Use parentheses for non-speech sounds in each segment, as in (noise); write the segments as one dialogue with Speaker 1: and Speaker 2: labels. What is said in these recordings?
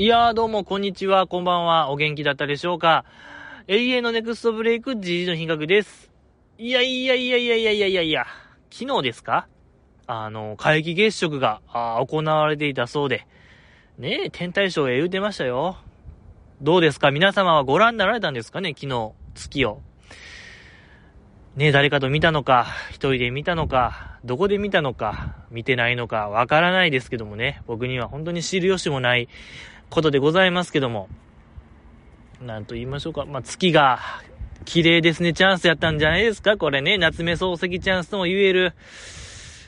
Speaker 1: いやーどうも、こんにちは、こんばんは、お元気だったでしょうか？永遠のネクストブレイク、じじの品格です。いやいやいやいやいやいやいや。いや、昨日ですか？あの、皆既月食が行われていたそうで、ねえ、天体ショーへ言うてましたよ。どうですか？皆様はご覧になられたんですかね？昨日、月を。ねえ、誰かと見たのか、一人で見たのか、どこで見たのか、見てないのか、わからないですけどもね、僕には本当に知る由もないことでございますけども、なんと言いましょうか。まあ、月が、綺麗ですね、チャンスやったんじゃないですかこれね、夏目漱石チャンスとも言える。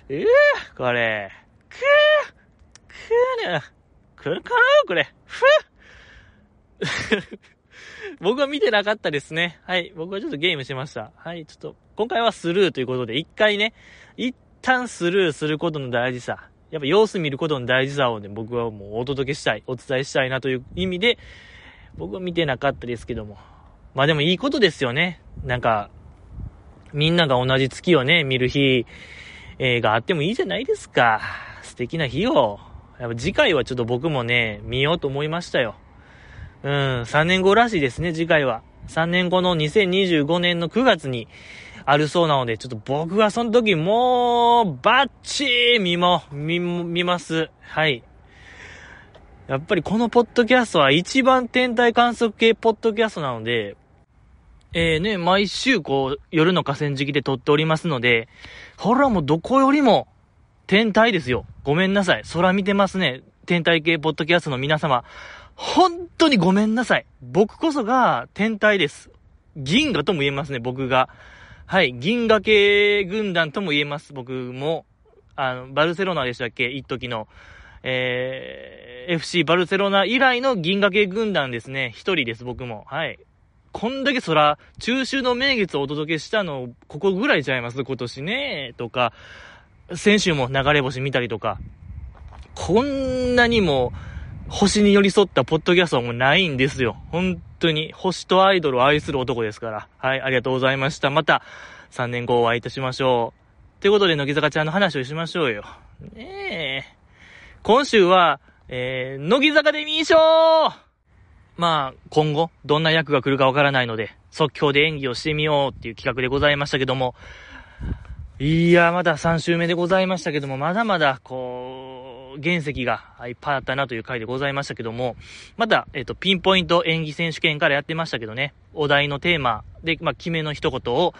Speaker 1: ええー、これ。くー、くーね。来るかな？これ。ふ (laughs) 僕は見てなかったですね。はい。僕はちょっとゲームしました。はい。ちょっと、今回はスルーということで、一回ね、一旦スルーすることの大事さ。やっぱ様子見ることの大事さをね、僕はもうお届けしたい、お伝えしたいなという意味で、僕は見てなかったですけども。まあでもいいことですよね。なんか、みんなが同じ月をね、見る日、えー、があってもいいじゃないですか。素敵な日を。やっぱ次回はちょっと僕もね、見ようと思いましたよ。うん、3年後らしいですね、次回は。3年後の2025年の9月に、あるそうなので、ちょっと僕はその時もう、バッチー見も、見、見ます。はい。やっぱりこのポッドキャストは一番天体観測系ポッドキャストなので、えーね、毎週こう、夜の河川敷で撮っておりますので、ほらもうどこよりも、天体ですよ。ごめんなさい。空見てますね。天体系ポッドキャストの皆様。本当にごめんなさい。僕こそが天体です。銀河とも言えますね、僕が。はい、銀河系軍団とも言えます、僕も。あの、バルセロナでしたっけ？一時の。えー、FC バルセロナ以来の銀河系軍団ですね。一人です、僕も。はい。こんだけ空、中秋の名月をお届けしたの、ここぐらいちゃいます？今年ね。とか、先週も流れ星見たりとか。こんなにも、星に寄り添ったポッドキャストはもうないんですよ。本当に。星とアイドルを愛する男ですから。はい、ありがとうございました。また、3年後お会いいたしましょう。ということで、乃木坂ちゃんの話をしましょうよ。ねえ。今週は、えー、乃木坂デミー賞まあ、今後、どんな役が来るかわからないので、即興で演技をしてみようっていう企画でございましたけども、いや、まだ3週目でございましたけども、まだまだ、こう、原石がいっぱいあったなという回でございましたけども、また、えっ、と、ピンポイント演技選手権からやってましたけどね、お題のテーマで、まあ、決めの一言を、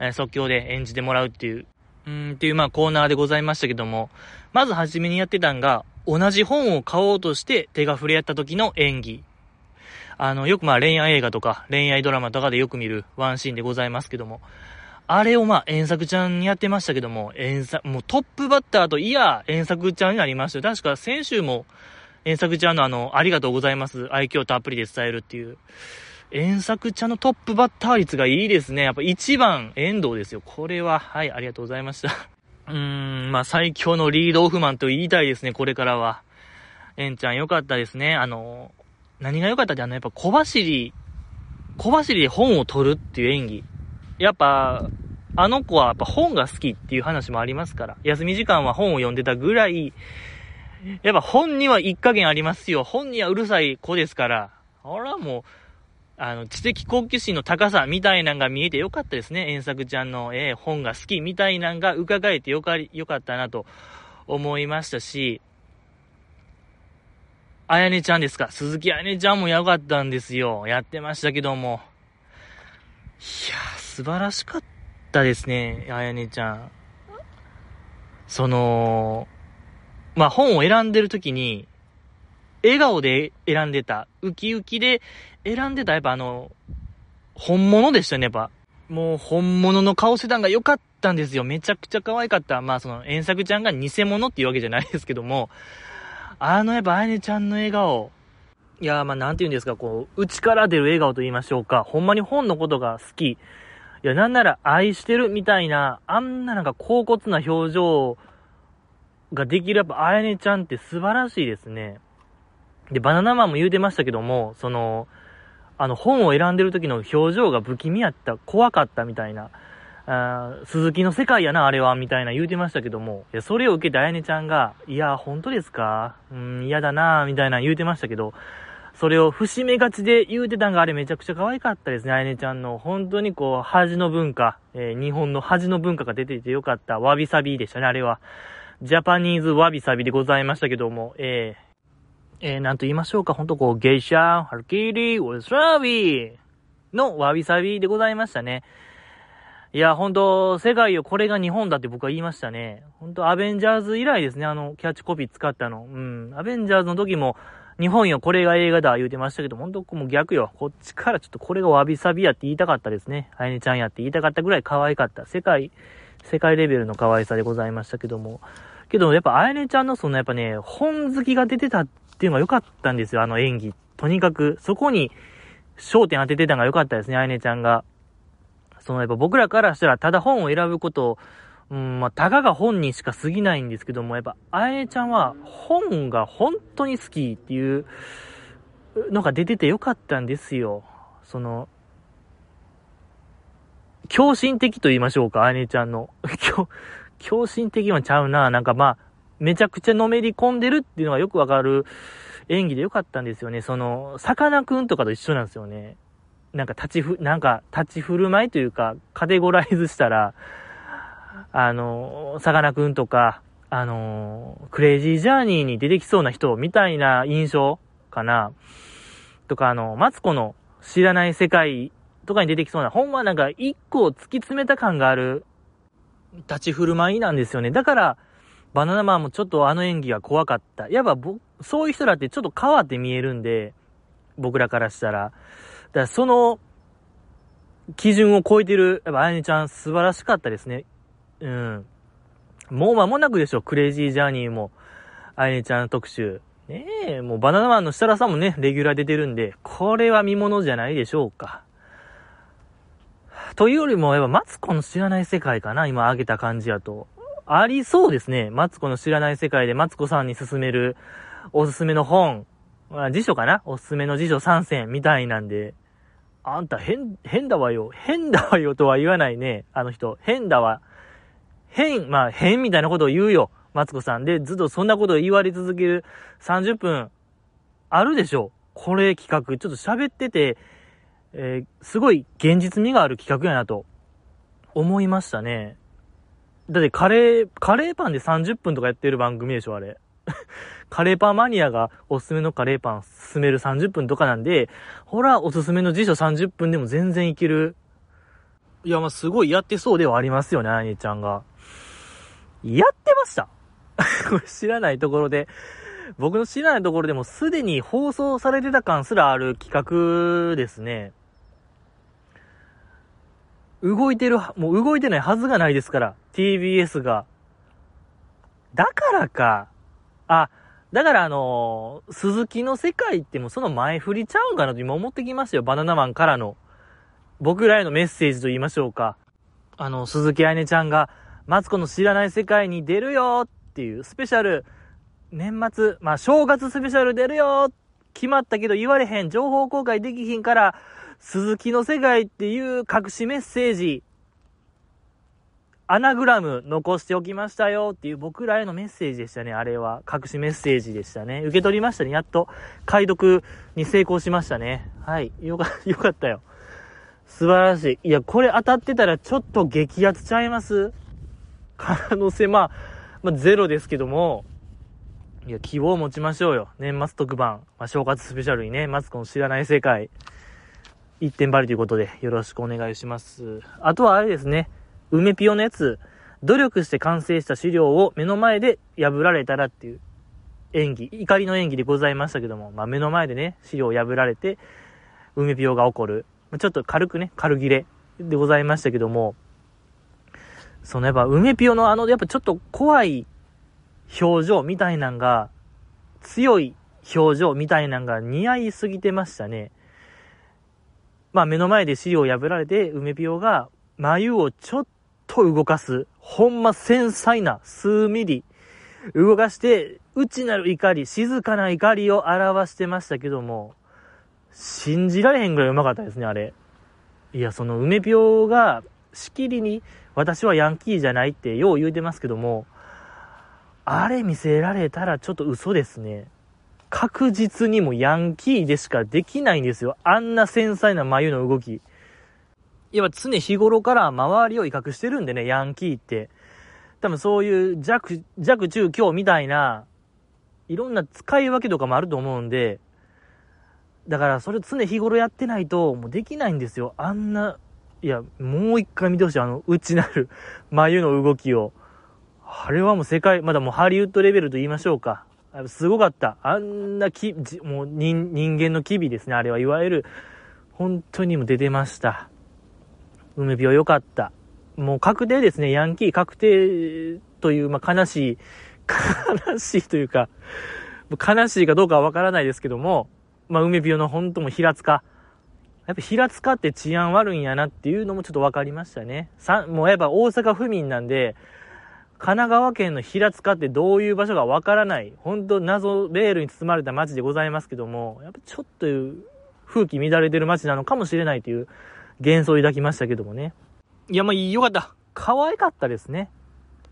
Speaker 1: え、即興で演じてもらうっていう、うんっていう、まあ、コーナーでございましたけども、まず初めにやってたんが、同じ本を買おうとして手が触れ合った時の演技。あの、よくまあ恋愛映画とか恋愛ドラマとかでよく見るワンシーンでございますけども、あれをまあ、遠作ちゃんにやってましたけども、遠作、もうトップバッターといや、遠作ちゃんになりましたよ。確か先週も、遠作ちゃんのあの、ありがとうございます。愛嬌たっぷりで伝えるっていう。遠作ちゃんのトップバッター率がいいですね。やっぱ一番、遠藤ですよ。これは、はい、ありがとうございました。(laughs) うーん、まあ最強のリードオフマンと言いたいですね、これからは。エンちゃんよかったですね。あの、何が良かったってあの、やっぱ小走り、小走りで本を取るっていう演技。やっぱ、あの子はやっぱ本が好きっていう話もありますから。休み時間は本を読んでたぐらい、やっぱ本には一加減ありますよ。本にはうるさい子ですから。あらもう、あの、知的好奇心の高さみたいなんが見えてよかったですね。遠作ちゃんの、えー、本が好きみたいなんが伺えてよか、よかったなと思いましたし、あやねちゃんですか？鈴木あやねちゃんもよかったんですよ。やってましたけども。いやー、素晴らしかったですね、あやねちゃん。その、まあ、本を選んでる時に、笑顔で選んでた、ウキウキで選んでた、やっぱあの、本物でしたね、やっぱ。もう本物の顔してたんが良かったんですよ。めちゃくちゃ可愛かった。まあその、遠作ちゃんが偽物っていうわけじゃないですけども、あのやっぱあやねちゃんの笑顔、いやまあなんて言うんですか、こう、内から出る笑顔と言いましょうか。ほんまに本のことが好き。いや、なんなら愛してるみたいな、あんななんか高骨な表情ができるやっぱあやねちゃんって素晴らしいですね。で、バナナマンも言うてましたけども、その、あの、本を選んでる時の表情が不気味やった、怖かったみたいな、あ鈴木の世界やな、あれは、みたいな言うてましたけども、いや、それを受けてあやねちゃんが、いや、本当ですか？うん、嫌だな、みたいな言うてましたけど、それを節目がちで言うてたんがあれめちゃくちゃ可愛かったですね、あやねちゃんの。本当にこう、恥の文化、えー、日本の恥の文化が出ていてよかった、わびさびでしたね、あれは。Japanese わびさびでございましたけども、えー、えー、なんと言いましょうか、ほんとこう、ゲイシャ、ハラキリ、ウォルスラビーのわびさびでございましたね。いや、ほんと、世界よ、これが日本だって僕は言いましたね。ほんと、アベンジャーズ以来ですね、あの、キャッチコピー使ったの。うん。アベンジャーズの時も、日本よ、これが映画だ、言うてましたけど、ほんと、もう逆よ。こっちからちょっとこれがわびさびやって言いたかったですね。あやねちゃんやって言いたかったぐらい可愛かった。世界、世界レベルの可愛さでございましたけども。けど、やっぱ、あやねちゃんのその、やっぱね、本好きが出てたっていうのが良かったんですよ、あの演技。とにかく、そこに、焦点当ててたのが良かったですね、あやねちゃんが。そのやっぱ僕らからしたらただ本を選ぶことを、うん、まあ、たかが本にしか過ぎないんですけども、やっぱ、あやねちゃんは本が本当に好きっていうのが出ててよかったんですよ。その、狂信的と言いましょうか、あやねちゃんの。(laughs) 狂信的はちゃうな。なんかまあ、めちゃくちゃのめり込んでるっていうのがよくわかる演技でよかったんですよね。その、さかなクンとかと一緒なんですよね。なんか立ちふ、なんか立ち振る舞いというか、カテゴライズしたら、あの、さかなクンとか、あの、クレイジージャーニーに出てきそうな人みたいな印象かな。とか、あの、マツコの知らない世界とかに出てきそうな、ほんまなんか一個突き詰めた感がある立ち振る舞いなんですよね。だから、バナナマンもちょっとあの演技が怖かった。やっぱぼ、そういう人だってちょっと変わって見えるんで、僕らからしたら。だからその、基準を超えてる、やっぱあやねちゃん素晴らしかったですね。うん。もう間もなくでしょ、クレイジージャーニーも、あやねちゃん特集。ねえ、もうバナナマンの設楽さんもね、レギュラー出てるんで、これは見物じゃないでしょうか。というよりも、やっぱマツコの知らない世界かな、今挙げた感じやと。ありそうですね。マツコの知らない世界でマツコさんに勧めるおすすめの本。辞書かな？おすすめの辞書3選みたいなんで、あんた変、変だわよ。変だわよとは言わないね。あの人。変だわ。変、まあ変みたいなことを言うよ。マツコさん。で、ずっとそんなことを言われ続ける30分あるでしょ。これ企画。ちょっと喋ってて、えー、すごい現実味がある企画やなと思いましたね。だってカレー、カレーパンで30分とかやってる番組でしょ、あれ。(laughs) カレーパンマニアがおすすめのカレーパン進める30分とかなんで、ほら、おすすめの辞書30分でも全然いける。いや、まあ、すごいやってそうではありますよね、あやちゃんが。やってました (laughs) これ知らないところで、僕の知らないところでもすでに放送されてた感すらある企画ですね。動いてる、もう動いてないはずがないですから、TBS が。だからか。あ、だからあのー、鈴木の世界ってもうその前振りちゃうんかなと今思ってきましたよ。バナナマンからの。僕らへのメッセージと言いましょうか。あの、鈴木愛音ちゃんが、マツコの知らない世界に出るよっていうスペシャル、年末、まあ正月スペシャル出るよ決まったけど言われへん、情報公開できひんから、鈴木の世界っていう隠しメッセージ、アナグラム残しておきましたよっていう僕らへのメッセージでしたね、あれは。隠しメッセージでしたね。受け取りましたね、やっと。解読に成功しましたね。はい。よか、(laughs) よかったよ。素晴らしい。いや、これ当たってたらちょっと激アツちゃいます？可能性、まあ、まあ、ゼロですけども、いや、希望を持ちましょうよ。年末特番、まあ、正月スペシャルにね、マツコの知らない世界、一点張りということで、よろしくお願いします。あとはあれですね。梅ピオのやつ、努力して完成した資料を目の前で破られたらっていう演技、怒りの演技でございましたけども、まあ、目の前でね、資料を破られて、梅ピオが起こる。ちょっと軽くね、軽切れでございましたけども、そのやっぱ梅ピオのあの、やっぱちょっと怖い表情みたいなんが、強い表情みたいなんが似合いすぎてましたね。まあ目の前で資料を破られて、梅ピオが眉をちょっと動かす。ほんま繊細な数ミリ動かして、内なる怒り、静かな怒りを表してましたけども、信じられへんぐらいうまかったですね、あれ。いや、その梅ピオがしきりに、私はヤンキーじゃないってよう言うてますけども、あれ見せられたらちょっと嘘ですね。確実にもヤンキーでしかできないんですよ。あんな繊細な眉の動き。いわ常日頃から周りを威嚇してるんでね、ヤンキーって。多分そういう弱、弱中強みたいな、いろんな使い分けとかもあると思うんで、だからそれ常日頃やってないと、もうできないんですよ。あんな、いや、もう一回見てほしい。あの、内なる (laughs) 眉の動きを。あれはもう世界、まだもうハリウッドレベルと言いましょうか。すごかった。あんなき、もう人人間の機微ですね。あれはいわゆる、本当にも出てました。梅病良かった。もう確定ですね。ヤンキー確定という、まあ、悲しい、(laughs) 悲しいというか、悲しいかどうかはわからないですけども、まあ、梅病の本当も平塚。やっぱ平塚って治安悪いんやなっていうのもちょっと分かりましたね。さもうやっぱ大阪府民なんで、神奈川県の平塚ってどういう場所か分からない、本当謎ベールに包まれた街でございますけども、やっぱちょっと風紀乱れてる街なのかもしれないという幻想を抱きましたけどもね。いや、まあ、よかった。可愛かったですね。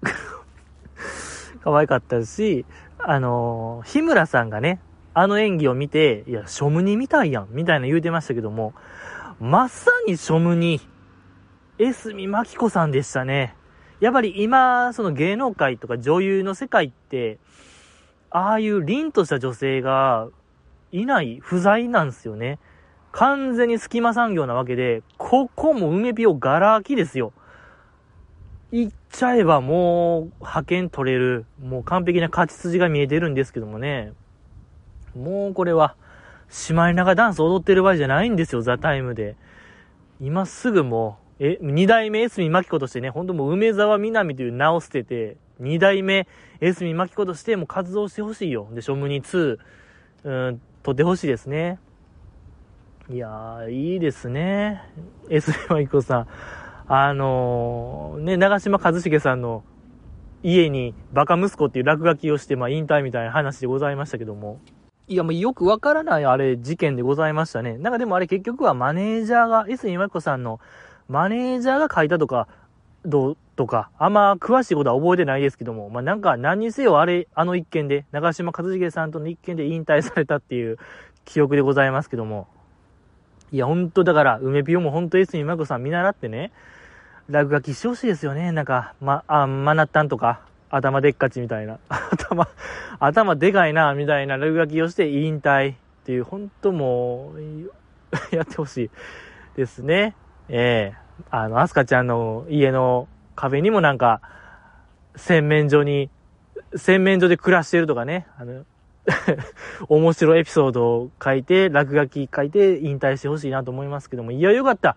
Speaker 1: (laughs) 可愛かったし、あのー、日村さんがね、あの演技を見て、いや、ショムニみたいやん、みたいな言うてましたけども、まさにショムニ、エスミマキコさんでしたね。やっぱり今、その芸能界とか女優の世界って、ああいう凛とした女性がいない、不在なんですよね。完全に隙間産業なわけで、ここも梅ピオガラ空きですよ。行っちゃえばもう派遣取れる、もう完璧な勝ち筋が見えてるんですけどもね。もうこれは、シマエナガダンス踊ってる場合じゃないんですよ、ザタイムで。今すぐもう、え、二代目江角真紀子としてね、ほんともう梅沢みなみという名を捨てて、二代目江角真紀子としても活動してほしいよ。で、ショムニ2、うん、撮ってほしいですね。いやー、いいですね。江角真紀子さん。あのー、ね、長嶋一茂さんの家にバカ息子っていう落書きをして、まあ引退みたいな話でございましたけども。いや、もうよくわからないあれ事件でございましたね。なんかでもあれ結局はマネージャーが、江角真紀子さんのマネージャーが書いたとか、どうとか、あんま詳しいことは覚えてないですけども、まあ、なんか何にせよあれ、あの一件で、長嶋一茂さんとの一件で引退されたっていう記憶でございますけども、いや、ほんとだから、梅ピオもほんとエスミマコさん見習ってね、落書きしてほしいですよね。なんか、ま、あ、マナッタンとか、頭でっかちみたいな。(laughs) 頭、頭でかいな、みたいな落書きをして引退っていう、ほんともう、(laughs) やってほしいですね。ええー、あの、アスカちゃんの家の壁にもなんか、洗面所に、洗面所で暮らしてるとかね、あの、(laughs) 面白いエピソードを書いて、落書き書いて引退してほしいなと思いますけども、いや、よかった。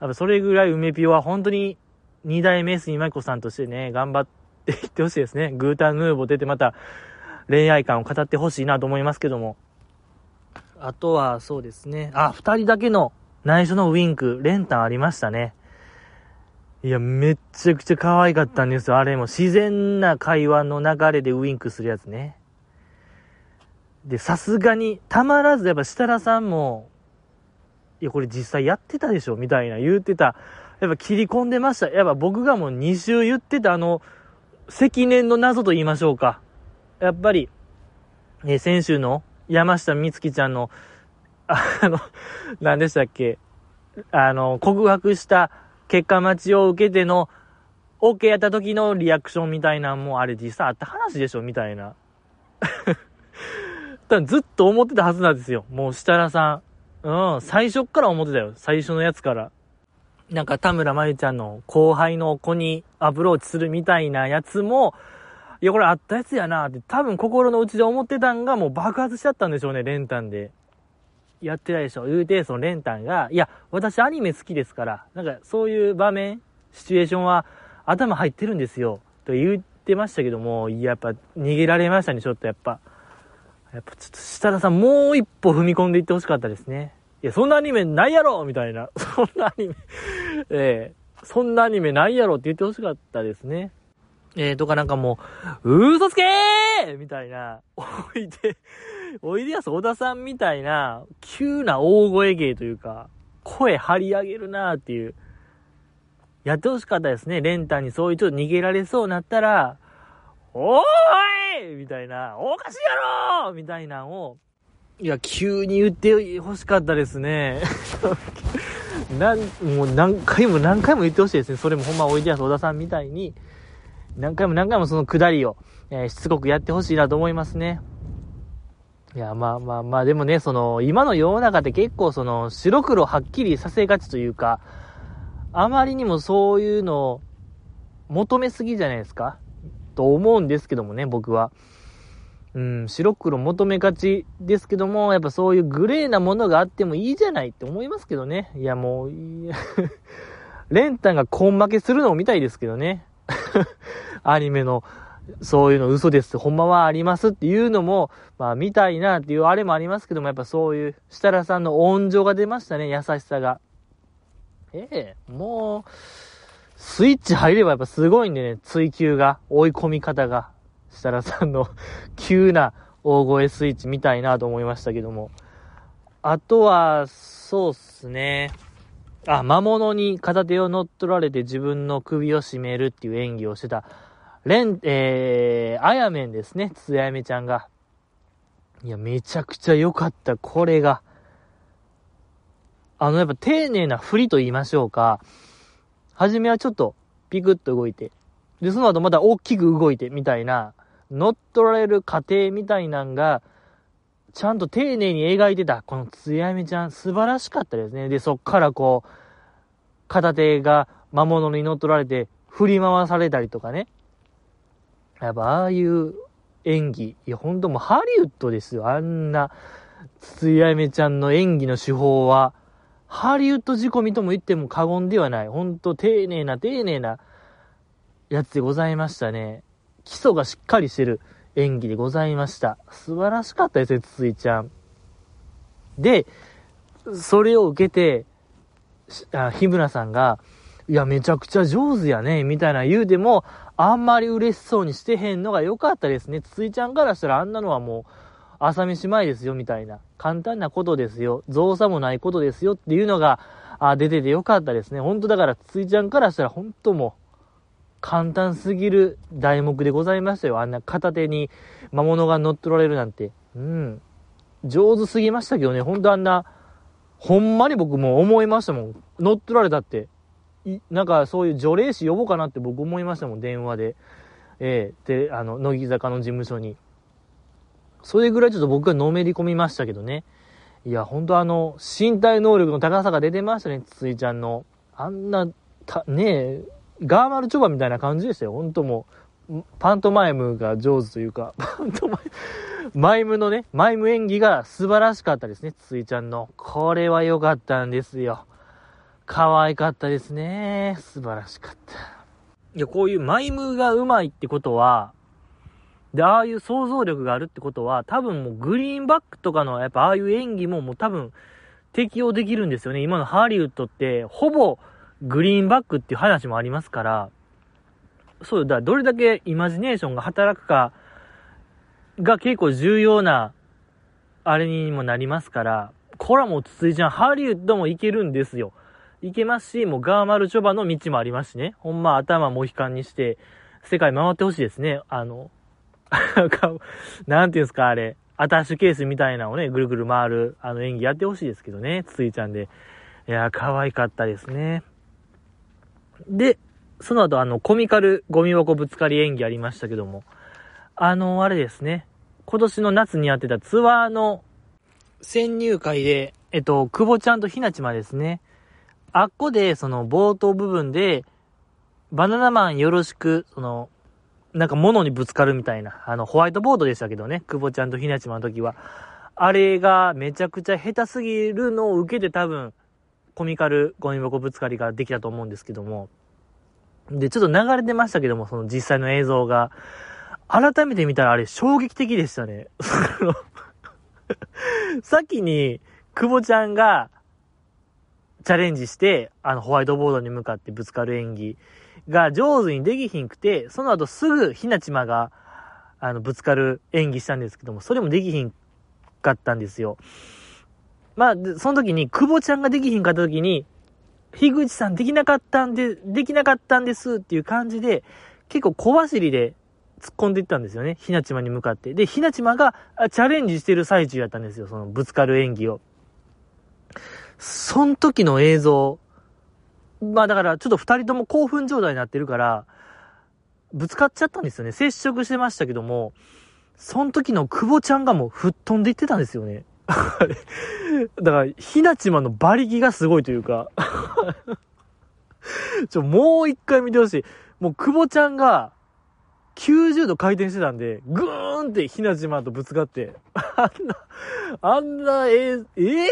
Speaker 1: やっぱそれぐらい梅ピオは本当に二代目スにマイコさんとしてね、頑張っっていってほしいですね。グータンヌーボー出てまた恋愛観を語ってほしいなと思いますけども。あとは、そうですね。あ、二人だけの内緒のウィンク、練炭ありましたね。いや、めっちゃくちゃ可愛かったんですよ。あれも自然な会話の流れでウィンクするやつね。で、さすがに、たまらず、やっぱ設楽さんも、いや、これ実際やってたでしょみたいな言ってた。やっぱ切り込んでました。やっぱ僕がもう2週言ってたあの、積年の謎と言いましょうか。やっぱり、え先週の山下美月ちゃんのあの、何でしたっけ？あの、告白した結果待ちを受けての、OK やった時のリアクションみたいな、もうあれ実際あった話でしょみたいな。(laughs) 多分ずっと思ってたはずなんですよ。もう設楽さん。うん、最初から思ってたよ。最初のやつから。なんか田村真由ちゃんの後輩の子にアプローチするみたいなやつも、いや、これあったやつやなって多分心の内で思ってたんがもう爆発しちゃったんでしょうね、練炭で。やってないでしょ。言うて、そのレンタンが、いや、私アニメ好きですから、なんかそういう場面、シチュエーションは頭入ってるんですよ。と言ってましたけども、いや、やっぱ逃げられましたね、ちょっとやっぱ。やっぱちょっと設楽さんもう一歩踏み込んでいってほしかったですね。いや、そんなアニメないやろみたいな。(laughs) そんなアニメええ、そんなアニメないやろって言ってほしかったですね。えー、とかなんかもう、嘘つけーみたいな、おいで、おいでやす小田さんみたいな、急な大声芸というか、声張り上げるなーっていう。やってほしかったですね。レンタにそういうちょっと逃げられそうになったら、おーいみたいな、おかしいやろみたいなのを、いや、急に言ってほしかったですね。(laughs) なん、もう何回も何回も言ってほしいですね。それもほんまおいでやす小田さんみたいに、何回も何回もその下りを、えー、しつこくやってほしいなと思いますね。いや、まあまあまあ、でもね、その、今の世の中って結構その、白黒はっきりさせがちというか、あまりにもそういうのを求めすぎじゃないですか？と思うんですけどもね、僕は。うん、白黒求めがちですけども、やっぱそういうグレーなものがあってもいいじゃないって思いますけどね。いやもう、(laughs) レンタンが根負けするのを見たいですけどね。(laughs) アニメの、そういうの嘘です。ほんまはありますっていうのも、まあ見たいなっていうあれもありますけども、やっぱそういう設楽さんの温情が出ましたね、優しさが。ええもう、スイッチ入ればやっぱすごいんでね、追求が、追い込み方が、設楽さんの (laughs) 急な大声スイッチ見たいなと思いましたけども。あとは、そうっすね。あ、魔物に片手を乗っ取られて自分の首を絞めるっていう演技をしてた、レン、えー、あやめんですね、つやめちゃんが。いや、めちゃくちゃ良かった、これが。あの、やっぱ丁寧な振りと言いましょうか。はじめはちょっとピクッと動いて、で、その後また大きく動いてみたいな、乗っ取られる過程みたいなんが、ちゃんと丁寧に描いてた、このつやめちゃん、素晴らしかったですね。で、そっからこう、片手が魔物に乗っ取られて、振り回されたりとかね。やっぱああいう演技、いやほんともうハリウッドですよ。あんな、つやめちゃんの演技の手法は、ハリウッド仕込みとも言っても過言ではない。ほんと丁寧な丁寧なやつでございましたね。基礎がしっかりしてる演技でございました。素晴らしかったですね、つついちゃん。で、それを受けて、あ日村さんが、いや、めちゃくちゃ上手やね、みたいな言うても、あんまり嬉しそうにしてへんのが良かったですね。つついちゃんからしたらあんなのはもう、朝飯前ですよ、みたいな。簡単なことですよ。造作もないことですよっていうのが、あ、出ててよかったですね。ほんとだから、ついちゃんからしたら、ほんともう、簡単すぎる題目でございましたよ。あんな片手に魔物が乗っ取られるなんて。うん。上手すぎましたけどね、ほんとあんな、ほんまに僕も思いましたもん。乗っ取られたって。なんかそういう除霊師呼ぼうかなって僕思いましたもん、電話で。ええー、で、あの、乃木坂の事務所に。それぐらいちょっと僕はのめり込みましたけどね。いや、ほんとあの、身体能力の高さが出てましたね、ついちゃんの。あんな、た、ねえ、が〜まるちょばみたいな感じでしたよ。ほんともう、パントマイムが上手というか、(laughs) パントマイム、マイムのね、マイム演技が素晴らしかったですね、ついちゃんの。これは良かったんですよ。可愛かったですね。素晴らしかった。いや、こういうマイムが上手いってことは、で、ああいう想像力があるってことは、多分もうグリーンバックとかの、やっぱああいう演技ももう多分適用できるんですよね。今のハリウッドって、ほぼグリーンバックっていう話もありますから、そうだ、どれだけイマジネーションが働くかが結構重要な、あれにもなりますから、これはもうついちゃん、ハリウッドもいけるんですよ。いけますし、もうガーマルチョバの道もありますしね。ほんま頭モヒカンにして、世界回ってほしいですね。あの、(laughs) なんていうんですか、あれ。アタッシュケースみたいなのをね、ぐるぐる回る、あの演技やってほしいですけどね、ついちゃんで。いやー、可愛かったですね。で、その後、あの、コミカルゴミ箱ぶつかり演技ありましたけども、あの、あれですね、今年の夏にやってたツアーの潜入会で、えっと、久保ちゃんとひなちまですね、あっこで、その冒頭部分で、バナナマンよろしく、その、なんか物にぶつかるみたいな、あの、ホワイトボードでしたけどね、久保ちゃんとひなちまの時は。あれがめちゃくちゃ下手すぎるのを受けて多分、コミカルゴミ箱ぶつかりができたと思うんですけども。で、ちょっと流れてましたけども、その実際の映像が。改めて見たらあれ衝撃的でしたね。(laughs) 先に、久保ちゃんが、チャレンジして、あの、ホワイトボードに向かってぶつかる演技。が上手にできひんくて、その後すぐひなちまが、あの、ぶつかる演技したんですけども、それもできひんかったんですよ。まあ、その時に、久保ちゃんができひんかった時に、樋口さんできなかったんで、できなかったんですっていう感じで、結構小走りで突っ込んでいったんですよね。ひなちまに向かって。で、ひなちまがチャレンジしてる最中やったんですよ。そのぶつかる演技を。その時の映像。まあだからちょっと二人とも興奮状態になってるから、ぶつかっちゃったんですよね。接触してましたけども、その時の久保ちゃんがもう吹っ飛んでいってたんですよね。(laughs) だから、ひなちまの馬力がすごいというか。(laughs) ちょ、もう一回見てほしい。もう久保ちゃんが、90度回転してたんで、ぐーんってひなちまとぶつかって、あんな、あんな、えー、えー、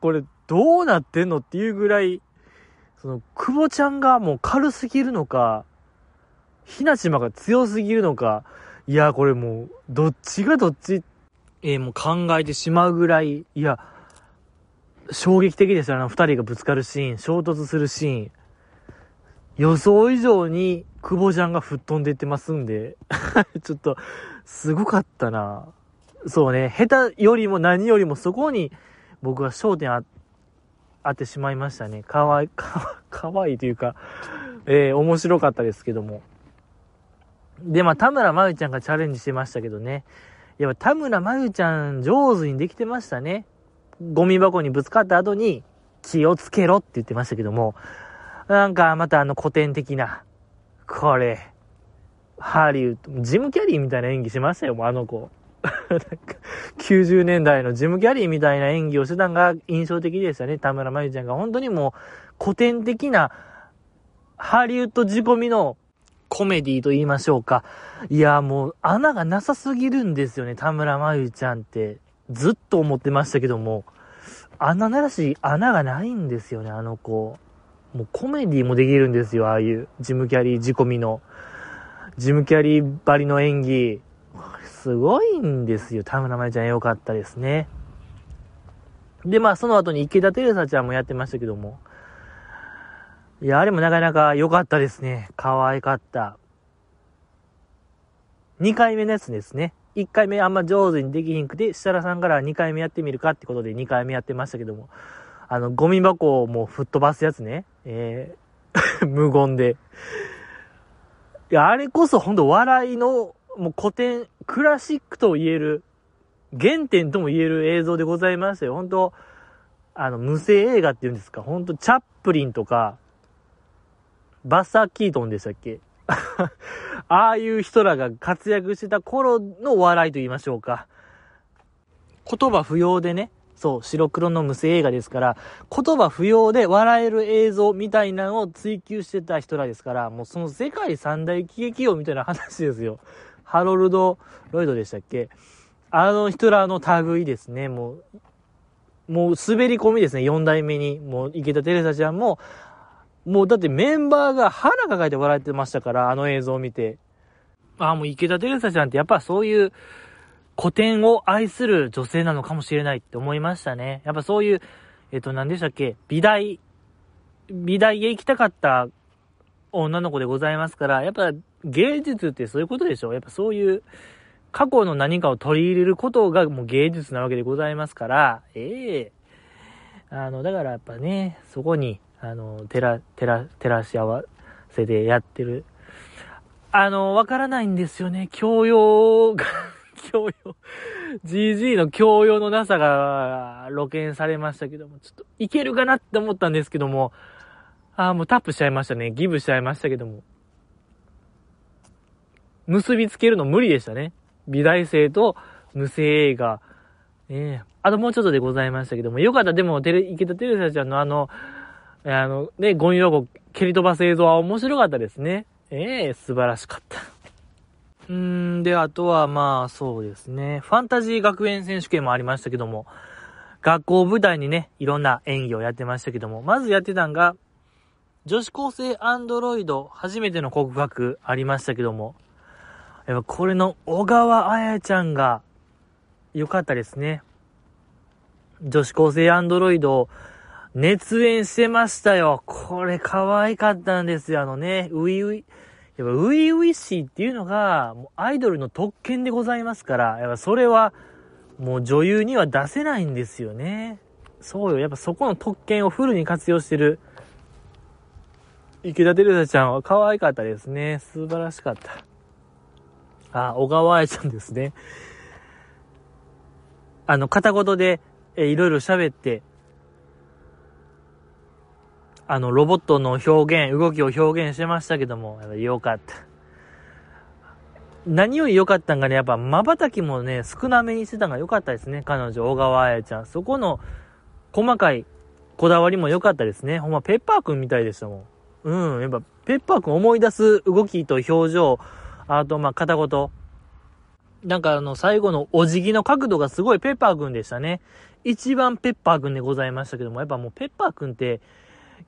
Speaker 1: これどうなってんのっていうぐらい、その、久保ちゃんがもう軽すぎるのか、ひなちまが強すぎるのか、いや、これもう、どっちがどっち、えー、もう考えてしまうぐらい、いや、衝撃的でしたね。二人がぶつかるシーン、衝突するシーン。予想以上に久保ちゃんが吹っ飛んでいってますんで (laughs) ちょっと、すごかったなそうね、下手よりも何よりもそこに僕は焦点あ、あってしまいましたね。かわい、か、(laughs) かわいいというか、えー、面白かったですけども。で、まあ、田村真由ちゃんがチャレンジしてましたけどね。やっぱ田村真由ちゃん上手にできてましたね。ゴミ箱にぶつかった後に気をつけろって言ってましたけども、なんかまたあの古典的な、これ、ハリウッド、ジム・キャリーみたいな演技しましたよ、もうあの子。(laughs) 90年代のジム・キャリーみたいな演技をしてたのが印象的でしたね、田村真由ちゃんが。本当にもう古典的なハリウッド仕込みのコメディと言いましょうか。いや、もう穴がなさすぎるんですよね、田村真由ちゃんって。ずっと思ってましたけども、穴ならし穴がないんですよね、あの子。もうコメディもできるんですよ、ああいうジムキャリー仕込みの。ジムキャリーばりの演技。すごいんですよ。田村舞ちゃん良かったですね。で、まあその後に池田照沙ちゃんもやってましたけども。いや、あれもなかなか良かったですね。可愛かった。2回目のやつですね。1回目あんま上手にできひんくて、設楽さんから2回目やってみるかってことで2回目やってましたけども。あの、ゴミ箱をもう吹っ飛ばすやつね。えー、(laughs) 無言で。いや、あれこそほんと笑いの、もう古典、クラシックと言える、原点とも言える映像でございましたよ。本当あの、無声映画っていうんですか。ほんとチャップリンとか、バッサー・キートンでしたっけ？(laughs) ああいう人らが活躍してた頃の笑いと言いましょうか。言葉不要でね、そう、白黒の無声映画ですから、言葉不要で笑える映像みたいなのを追求してた人らですから、もうその世界三大喜劇王みたいな話ですよ。ハロルド・ロイドでしたっけ？あの人らの類ですね、もう。もう滑り込みですね、4代目に。もう池田テレサちゃんも、もうだってメンバーが腹抱えて笑ってましたから、あの映像を見て。ああ、もう池田テレサちゃんってやっぱそういう、古典を愛する女性なのかもしれないって思いましたね。やっぱそういう、えっ、と、何でしたっけ？美大、美大へ行きたかった女の子でございますから、やっぱ芸術ってそういうことでしょやっぱそういう過去の何かを取り入れることがもう芸術なわけでございますから、ええー、あの、だからやっぱね、そこに、あの、照ら、照ら、照らし合わせてやってる。あの、わからないんですよね。教養が (laughs) 教養、GG の教養のなさが露見されましたけども、ちょっといけるかなって思ったんですけども、ああ、もうタップしちゃいましたね。ギブしちゃいましたけども。結びつけるの無理でしたね。美大生と無声映画。ええ、あともうちょっとでございましたけども、よかった。でも、テレ、池田テレサちゃんのあの、あの、ね、ゴミ箱蹴り飛ばす映像は面白かったですね。ええー、素晴らしかった。うーん、で、あとはまあそうですね。ファンタジー学園選手権もありましたけども、学校舞台にね、いろんな演技をやってましたけども、まずやってたんが、女子高生アンドロイド初めての告白ありましたけども、やっぱこれの小川彩ちゃんが良かったですね。女子高生アンドロイド熱演してましたよ。これ可愛かったんですよ。あのね、ういうい、やっぱ、ウイウイしいっていうのが、もうアイドルの特権でございますから、やっぱそれは、もう女優には出せないんですよね。そうよ。やっぱそこの特権をフルに活用してる池田照沙ちゃんは可愛かったですね。素晴らしかった。あ、小川愛ちゃんですね。あの、片言で、えいろいろ喋って、あの、ロボットの表現、動きを表現してましたけども、やっぱ良かった。何より良かったんがね、やっぱ瞬きもね、少なめにしてたのが良かったですね。彼女、小川彩ちゃん。そこの細かいこだわりも良かったですね。ほんま、ペッパーくんみたいでしたもん。うん、やっぱ、ペッパーくん思い出す動きと表情、あと、まあ、片言。なんかあの、最後のお辞儀の角度がすごいペッパーくんでしたね。一番ペッパーくんでございましたけども、やっぱもうペッパーくんって、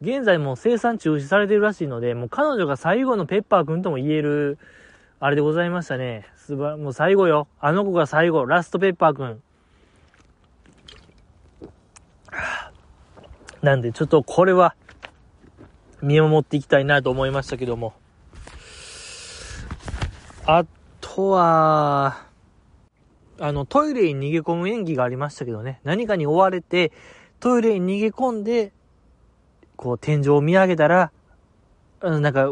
Speaker 1: 現在も生産中止されてるらしいので、もう彼女が最後のペッパーくんとも言える、あれでございましたね。すば、もう最後よ。あの子が最後、ラストペッパーくん。なんで、ちょっとこれは、見守っていきたいなと思いましたけども。あとは、あの、トイレに逃げ込む演技がありましたけどね。何かに追われて、トイレに逃げ込んで、こう、天井を見上げたら、なんか、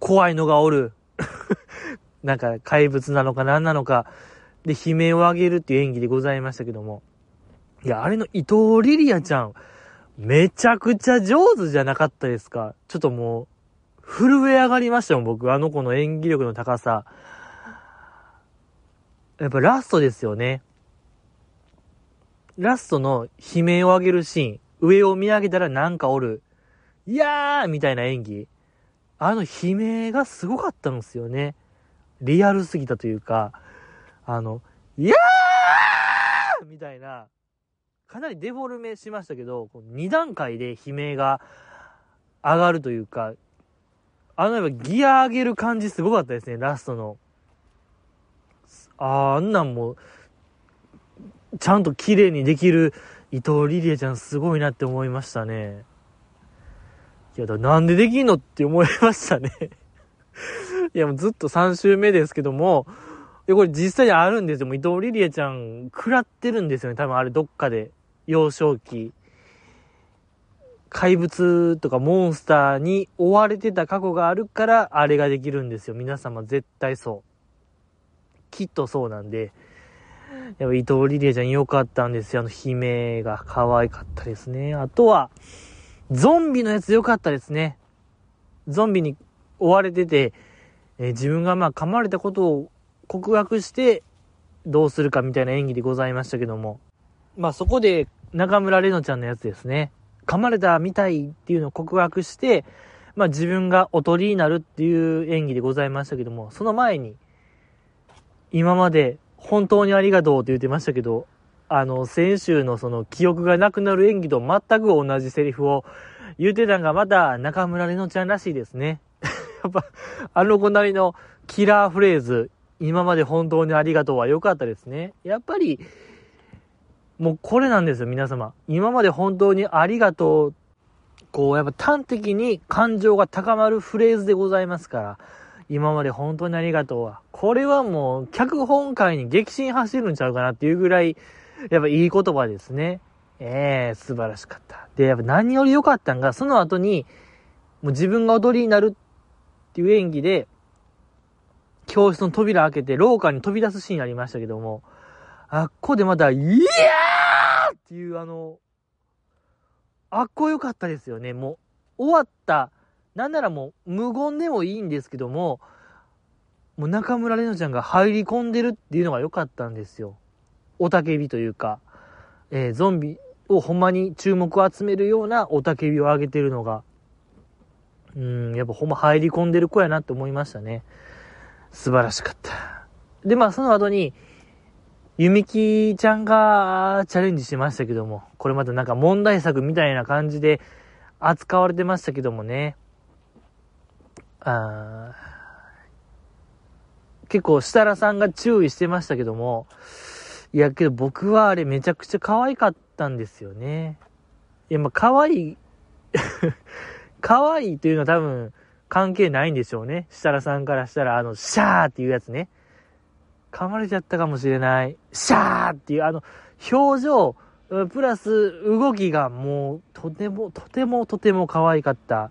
Speaker 1: 怖いのがおる。(laughs) なんか怪物なのか何なのか、で、悲鳴を上げるっていう演技でございましたけども。いや、あれの伊藤リリアちゃん、めちゃくちゃ上手じゃなかったですかちょっともう、震え上がりましたもん、僕。あの子の演技力の高さ。やっぱラストですよね。ラストの悲鳴を上げるシーン。上を見上げたらなんかおる。いやーみたいな演技。あの悲鳴がすごかったんですよね。リアルすぎたというか、あの、いやーみたいな、かなりデフォルメしましたけど、2段階で悲鳴が上がるというか、あのやっぱギア上げる感じすごかったですね、ラストの。ああ、あんなんも、ちゃんと綺麗にできる伊藤リリエちゃんすごいなって思いましたね。いや、だなんでできんのって思いましたねいや、もうずっと3週目ですけども、いや、これ実際にあるんですよ。もう伊藤リリエちゃん、食らってるんですよね。多分あれどっかで。幼少期。怪物とかモンスターに追われてた過去があるから、あれができるんですよ。皆様絶対そう。きっとそうなんで。やっぱ伊藤リリエちゃん良かったんですよ。あの悲鳴が可愛かったですね。あとは、ゾンビのやつ良かったですね。ゾンビに追われてて、えー、自分がまあ噛まれたことを告白してどうするかみたいな演技でございましたけども、まあそこで中村玲奈ちゃんのやつですね、噛まれたみたいっていうのを告白して、まあ自分がおとりになるっていう演技でございましたけども、その前に、今まで本当にありがとうって言ってましたけど、あの、先週のその記憶がなくなる演技と全く同じセリフを言ってたんがまた中村玲奈ちゃんらしいですね。(laughs) やっぱ、あの子なりのキラーフレーズ、今まで本当にありがとうは良かったですね。やっぱり、もうこれなんですよ、皆様。今まで本当にありがとう、こう、やっぱ端的に感情が高まるフレーズでございますから、今まで本当にありがとうは。これはもう、脚本界に激震走るんちゃうかなっていうぐらい、やっぱいい言葉ですね。ええー、素晴らしかった。で、やっぱ何より良かったんが、その後に、もう自分が踊りになるっていう演技で、教室の扉開けて廊下に飛び出すシーンありましたけども、あっこでまた、いやーっていうあの、あっこよかったですよね。もう、終わった、なんならもう無言でもいいんですけども、もう中村玲奈ちゃんが入り込んでるっていうのが良かったんですよ。おたけびというか、えー、ゾンビをほんまに注目を集めるようなおたけびを上げてるのが、うん、やっぱほんま入り込んでる子やなって思いましたね。素晴らしかった。で、まあその後に、ゆみきちゃんがチャレンジしてましたけども、これまたなんか問題作みたいな感じで扱われてましたけどもね。あ結構設楽さんが注意してましたけども、いやけど僕はあれめちゃくちゃ可愛かったんですよね。いやまあ可愛い (laughs) 可愛いというのは多分関係ないんでしょうね。設楽さんからしたら、あの、シャーっていうやつね。噛まれちゃったかもしれない。シャーっていう、あの、表情、プラス動きがもう、とても、とても、とても可愛かった。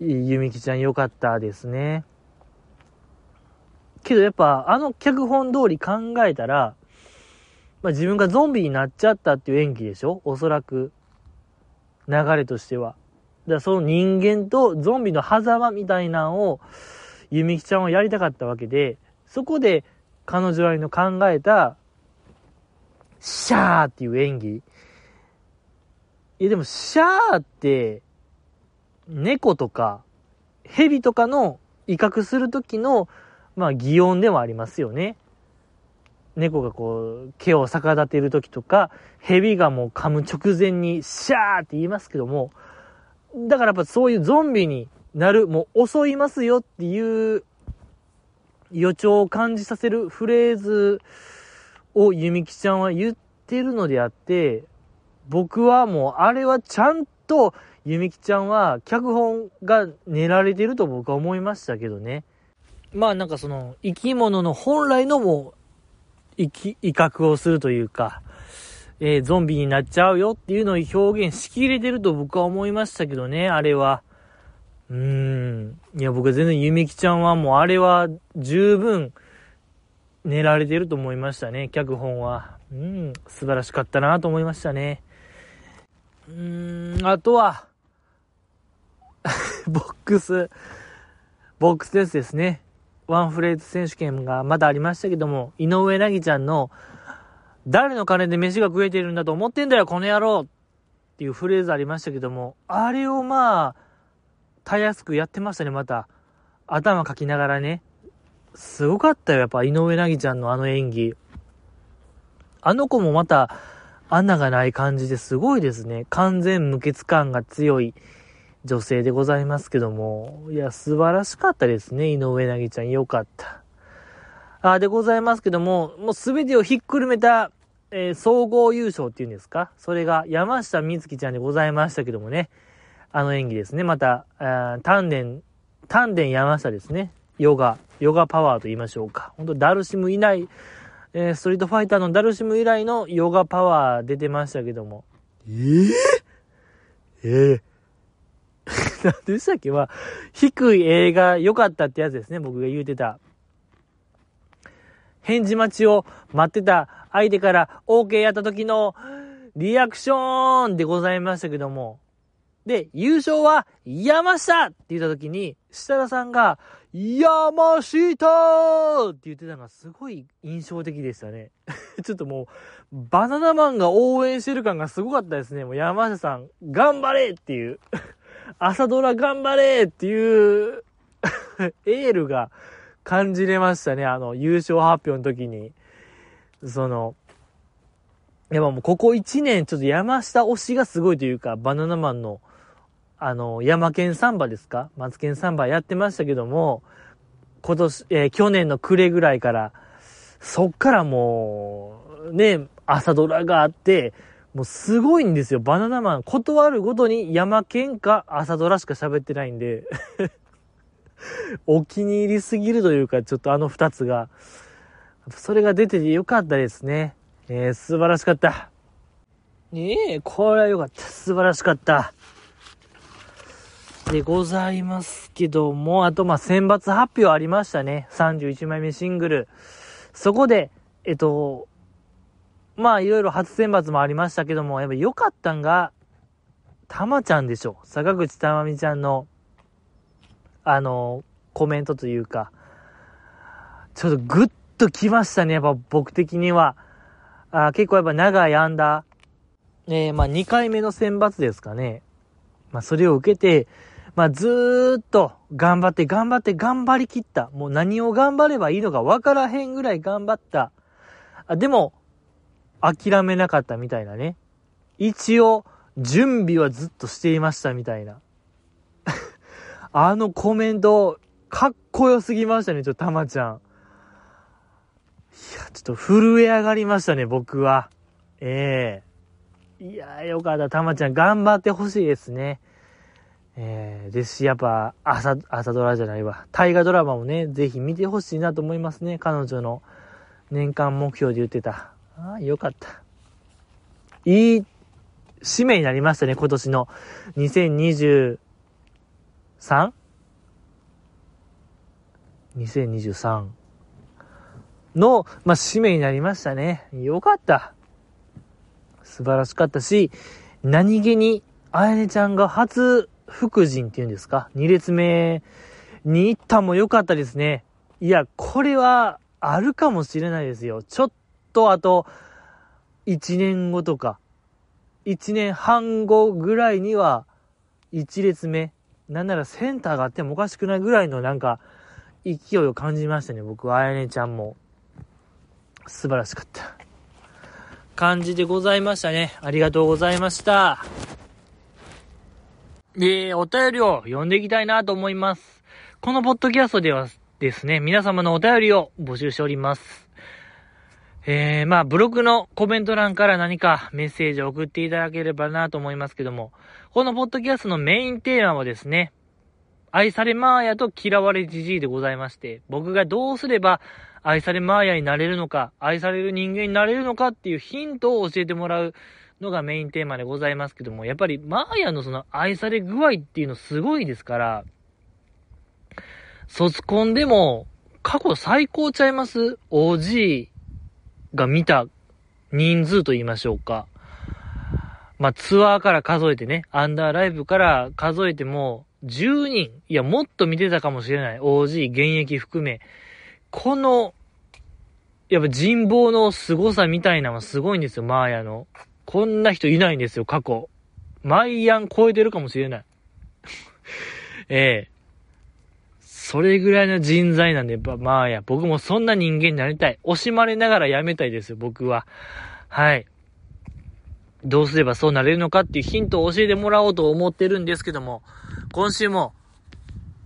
Speaker 1: ゆみきちゃん良かったですね。けどやっぱ、あの脚本通り考えたら、まあ、自分がゾンビになっちゃったっていう演技でしょ？おそらく。流れとしては。だその人間とゾンビの狭間みたいなのを、ゆみきちゃんはやりたかったわけで、そこで彼女なりの考えた、シャーっていう演技。いやでも、シャーって、猫とか、蛇とかの威嚇するときの、まあ、擬音でもありますよね。猫がこう、毛を逆立てる時とか、蛇がもう噛む直前に、シャーって言いますけども、だからやっぱそういうゾンビになる、もう襲いますよっていう予兆を感じさせるフレーズをゆみきちゃんは言ってるのであって、僕はもうあれはちゃんとゆみきちゃんは脚本が練られてると僕は思いましたけどね。まあなんかその生き物の本来のもう威嚇をするというか、えー、ゾンビになっちゃうよっていうのを表現しきれてると僕は思いましたけどね、あれは。うん。いや、僕は全然ゆめきちゃんはもうあれは十分練られてると思いましたね、脚本は。うん、素晴らしかったなと思いましたね。うん、あとは、(laughs) ボックス、ボックスですですね。ワンフレーズ選手権がまだありましたけども、井上凪ちゃんの、誰の金で飯が食えてるんだと思ってんだよ、この野郎っていうフレーズありましたけども、あれをまあ、たやすくやってましたね、また。頭かきながらね。すごかったよ、やっぱ井上凪ちゃんのあの演技。あの子もまた、穴がない感じですごいですね。完全無欠感が強い。女性でございますけども、いや、素晴らしかったですね、井上凪ちゃん。よかった。あ、でございますけども、もうすべてをひっくるめた、えー、総合優勝っていうんですか？それが山下美月ちゃんでございましたけどもね、あの演技ですね。また、あ丹田、丹田山下ですね。ヨガ、ヨガパワーと言いましょうか。本当ダルシム以来、えー、ストリートファイターのダルシム以来のヨガパワー出てましたけども。えー、えー？(laughs) 何でしたっけ？まあ、低い映画良かったってやつですね、僕が言うてた。返事待ちを待ってた相手から OK やった時のリアクションでございましたけども。で、優勝は山下って言った時に、設楽さんが、山下って言ってたのがすごい印象的でしたね。(laughs) ちょっともう、バナナマンが応援してる感がすごかったですね。もう山下さん、頑張れっていう朝ドラ頑張れっていうエールが感じれましたね。あの、優勝発表の時に。その、やっぱもうここ1年ちょっと山下推しがすごいというか、バナナマンの、あの、山県サンバですか？松県サンバやってましたけども、今年、えー、去年の暮れぐらいから、そっからもう、ね、朝ドラがあって、もうすごいんですよ。バナナマン。断るごとに山県か朝ドラしか喋ってないんで (laughs) お気に入りすぎるというか、ちょっとあの二つが、それが出ててよかったですね。えー、素晴らしかった。ねえ、これはよかった。素晴らしかった。でございますけども、あとま選抜発表ありましたね。31枚目シングル。そこで、えっと、まあいろいろ初選抜もありましたけども、やっぱ良かったんが、たまちゃんでしょ。坂口たまみちゃんの、あの、コメントというか、ちょっとグッときましたね、やっぱ僕的には。あ結構やっぱ長いアンダー。えー、まあ2回目の選抜ですかね。まあそれを受けて、まあずーっと頑張って頑張って頑張りきった。もう何を頑張ればいいのか分からへんぐらい頑張った。あでも、諦めなかったみたいなね。一応、準備はずっとしていましたみたいな。(laughs) あのコメント、かっこよすぎましたね、ちょっとたまちゃん。いや、ちょっと震え上がりましたね、僕は。ええー、いや、よかった。たまちゃん頑張ってほしいですね。えー、ですし、やっぱ、朝、朝ドラじゃないわ。大河ドラマもね、ぜひ見てほしいなと思いますね。彼女の年間目標で言ってた。ああ、よかった。いい締めになりましたね、今年の。2023 2023の、まあ、使命になりましたね。よかった。素晴らしかったし、何気に、あやねちゃんが初福神っていうんですか？二列目に行ったも良かったですね。いや、これはあるかもしれないですよ。ちょっとあと、1年後とか、1年半後ぐらいには、1列目、なんならセンターがあってもおかしくないぐらいのなんか、勢いを感じましたね、僕は、あやねちゃんも。素晴らしかった。感じでございましたね。ありがとうございました。えー、お便りを読んでいきたいなと思います。このポッドキャストではですね、皆様のお便りを募集しております。えー、まあ、ブログのコメント欄から何かメッセージを送っていただければなと思いますけども、このポッドキャストのメインテーマはですね、愛されマーヤと嫌われじじいでございまして、僕がどうすれば愛されマーヤになれるのか、愛される人間になれるのかっていうヒントを教えてもらうのがメインテーマでございますけども、やっぱりマーヤのその愛され具合っていうのすごいですから、卒コンでも過去最高ちゃいます ?OG が見た人数と言いましょうか。まあ、ツアーから数えてね、アンダーライブから数えても、10人、いや、もっと見てたかもしれない。OG、現役含め。この、やっぱ人望の凄さみたいなのはすごいんですよ、マーヤの。こんな人いないんですよ、過去。マイアン超えてるかもしれない。(laughs) ええそれぐらいの人材なんで、まあや、僕もそんな人間になりたい。惜しまれながらやめたいです、僕は。はい。どうすればそうなれるのかっていうヒントを教えてもらおうと思ってるんですけども、今週も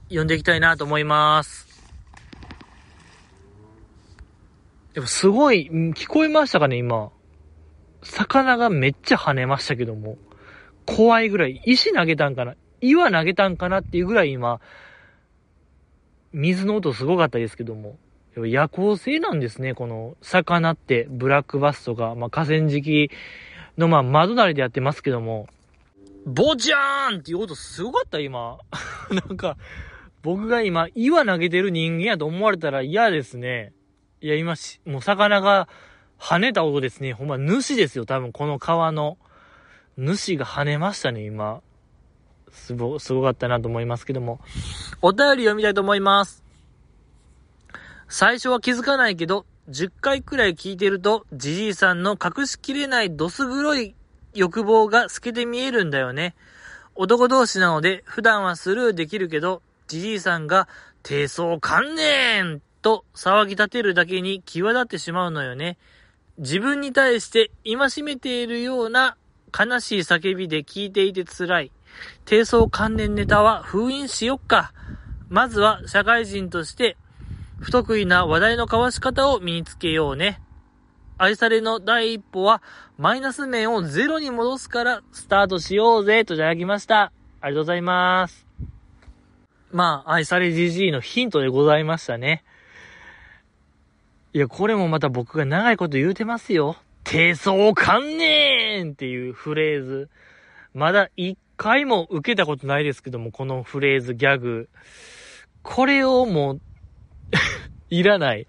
Speaker 1: 読んでいきたいなと思います。でもすごい、聞こえましたかね、今。魚がめっちゃ跳ねましたけども。怖いぐらい。石投げたんかな岩投げたんかなっていうぐらい今、水の音すごかったですけども。夜行性なんですね、この魚って、ブラックバスとか、まあ、河川敷の、まあ、窓なりでやってますけども、ボジャーンっていう音すごかった、今。(laughs) なんか、僕が今、岩投げてる人間やと思われたら嫌ですね。いや、今し、もう魚が跳ねた音ですね。ほんま、主ですよ、多分、この川の。主が跳ねましたね、今。すご、すごかったなと思いますけども。お便り読みたいと思います。最初は気づかないけど、10回くらい聞いてると、じじいさんの隠しきれないどす黒い欲望が透けて見えるんだよね。男同士なので普段はスルーできるけど、じじいさんが低層観念と騒ぎ立てるだけに際立ってしまうのよね。自分に対して戒めているような悲しい叫びで聞いていて辛い。低層関連ネタは封印しよっか。まずは社会人として不得意な話題の交わし方を身につけようね。愛されの第一歩は、マイナス面をゼロに戻すからスタートしようぜ、といただきました。ありがとうございます。まあ、愛され GG のヒントでございましたね。いや、これもまた僕が長いこと言うてますよ。低層観念っていうフレーズ。まだ一回も受けたことないですけども、このフレーズ、ギャグ。これをもう (laughs) いらない。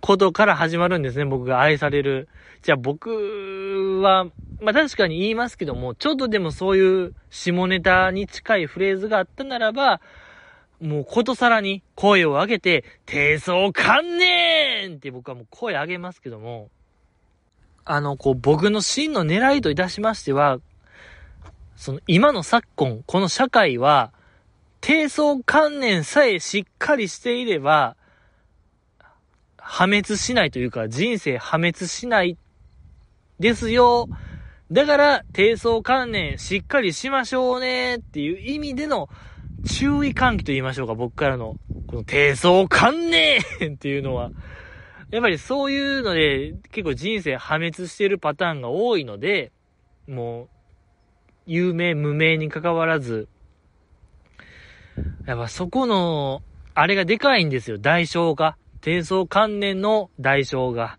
Speaker 1: ことから始まるんですね、僕が愛される。じゃあ僕は、まあ確かに言いますけども、ちょっとでもそういう下ネタに近いフレーズがあったならば、もうことさらに声を上げて、低層観念って僕はもう声上げますけども、あの、こう僕の真の狙いといたしましては、その今の昨今、この社会は、低層観念さえしっかりしていれば、破滅しないというか、人生破滅しないですよ。だから、低層観念しっかりしましょうねっていう意味での注意喚起と言いましょうか、僕からの。この低層観念っていうのは。やっぱりそういうので、結構人生破滅してるパターンが多いので、もう、有名無名に関わらず、やっぱそこの、あれがでかいんですよ、代償が。低層観念の代償が。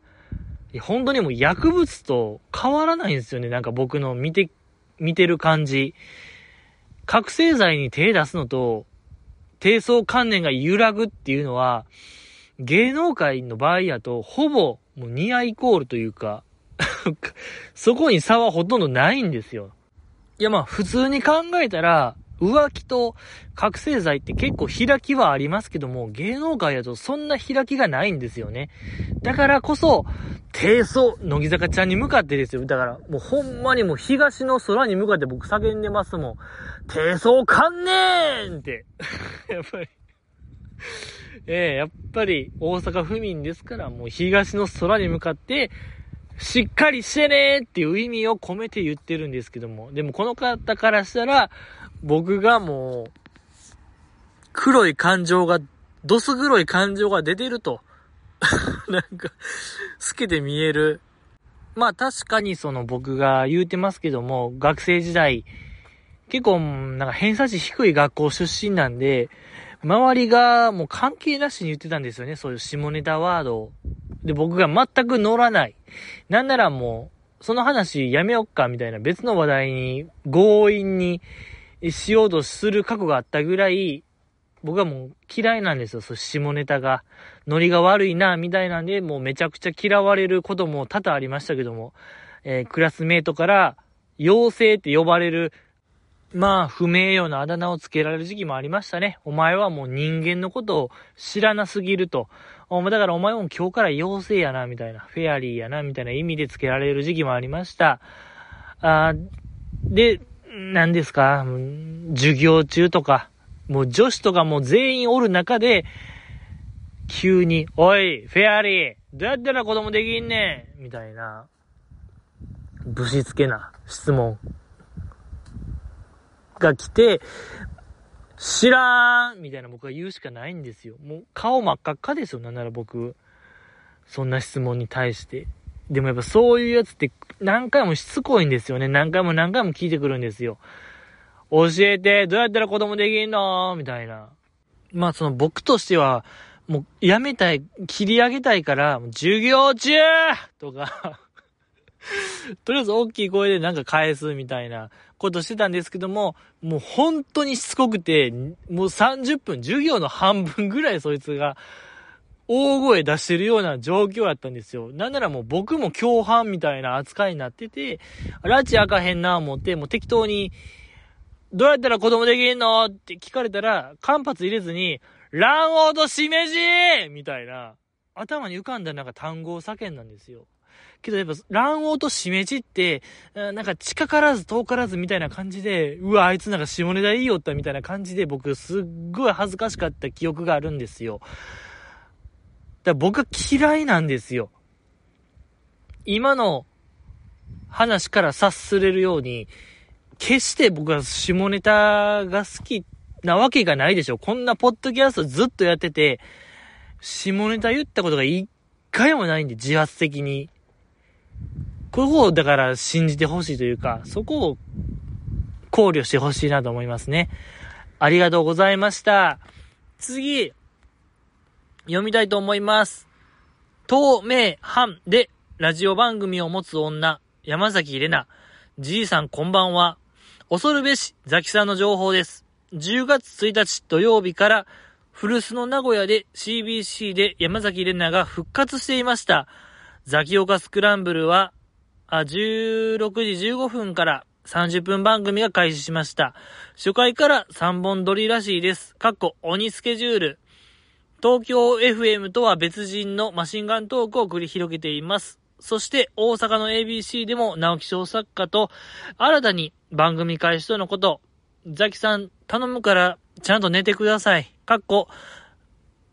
Speaker 1: 本当にもう薬物と変わらないんですよね。なんか僕の見て、見てる感じ。覚醒剤に手出すのと、低層観念が揺らぐっていうのは、芸能界の場合やと、ほぼ、もうニアイコールというか (laughs) そこに差はほとんどないんですよ。いやまあ普通に考えたら、浮気と覚醒剤って結構開きはありますけども、芸能界だとそんな開きがないんですよね。だからこそ、低層、乃木坂ちゃんに向かってですよ。だからもうほんまにもう東の空に向かって僕叫んでますもん。低層観念って。(laughs) やっぱりええ、やっぱり大阪府民ですから、もう東の空に向かって、しっかりしてねっていう意味を込めて言ってるんですけども。でもこの方からしたら、僕がもう、黒い感情が、どす黒い感情が出てると。(laughs) なんか、透けて見える。まあ確かにその僕が言うてますけども、学生時代、結構なんか偏差値低い学校出身なんで、周りがもう関係なしに言ってたんですよね、そういう下ネタワードを。で、僕が全く乗らない。なんならもう、その話やめよっかみたいな別の話題に強引にしようとする過去があったぐらい、僕はもう嫌いなんですよ、そう下ネタが。ノリが悪いな、みたいなんで、もうめちゃくちゃ嫌われることも多々ありましたけども、えー、クラスメイトから、妖精って呼ばれる、まあ、不名誉なあだ名をつけられる時期もありましたね。お前はもう人間のことを知らなすぎると。だからお前も今日から妖精やな、みたいな。フェアリーやな、みたいな意味でつけられる時期もありました。あで、何ですか、授業中とか、もう女子とかも全員おる中で、急に、おい、フェアリー、どうやったら子供できんねんみたいな、ぶしつけな質問が来て、知らんみたいな僕は言うしかないんですよ。もう顔真っ赤っかですよ、なんなら僕。そんな質問に対して。でもやっぱそういうやつって何回もしつこいんですよね。何回も何回も聞いてくるんですよ。教えて、どうやったら子供できんのみたいな。まあその僕としては、もうやめたい、切り上げたいから、授業中とか (laughs) とりあえず大きい声でなんか返すみたいなことしてたんですけども、もう本当にしつこくて、もう30分、授業の半分ぐらいそいつが、大声出してるような状況やったんですよ。なんならもう僕も共犯みたいな扱いになってて、拉致開かへんな思って、もう適当に、どうやったら子供できんのって聞かれたら、間髪入れずに、卵黄としめじみたいな、頭に浮かんだなんか単語を叫んだんですよ。けどやっぱ卵黄としめじって、なんか近からず遠からずみたいな感じで、うわ、あいつなんか下ネタいいよったみたいな感じで僕すっごい恥ずかしかった記憶があるんですよ。だから僕は嫌いなんですよ。今の話から察するように、決して僕は下ネタが好きなわけがないでしょ。こんなポッドキャストずっとやってて、下ネタ言ったことが一回もないんで、自発的に。ここをだから信じてほしいというか、そこを考慮してほしいなと思いますね。ありがとうございました。次、読みたいと思います。透明版でラジオ番組を持つ女、山崎玲奈。じいさんこんばんは。恐るべし、ザキさんの情報です。10月1日土曜日から、古巣の名古屋で CBC で山崎玲奈が復活していました。ザキオカスクランブルは、あ16時15分から30分番組が開始しました。初回から3本撮りらしいです。かっこ鬼スケジュール。東京 FM とは別人のマシンガントークを繰り広げています。そして大阪の ABC でも直木賞作家と新たに番組開始とのこと。ザキさん頼むからちゃんと寝てください。かっこ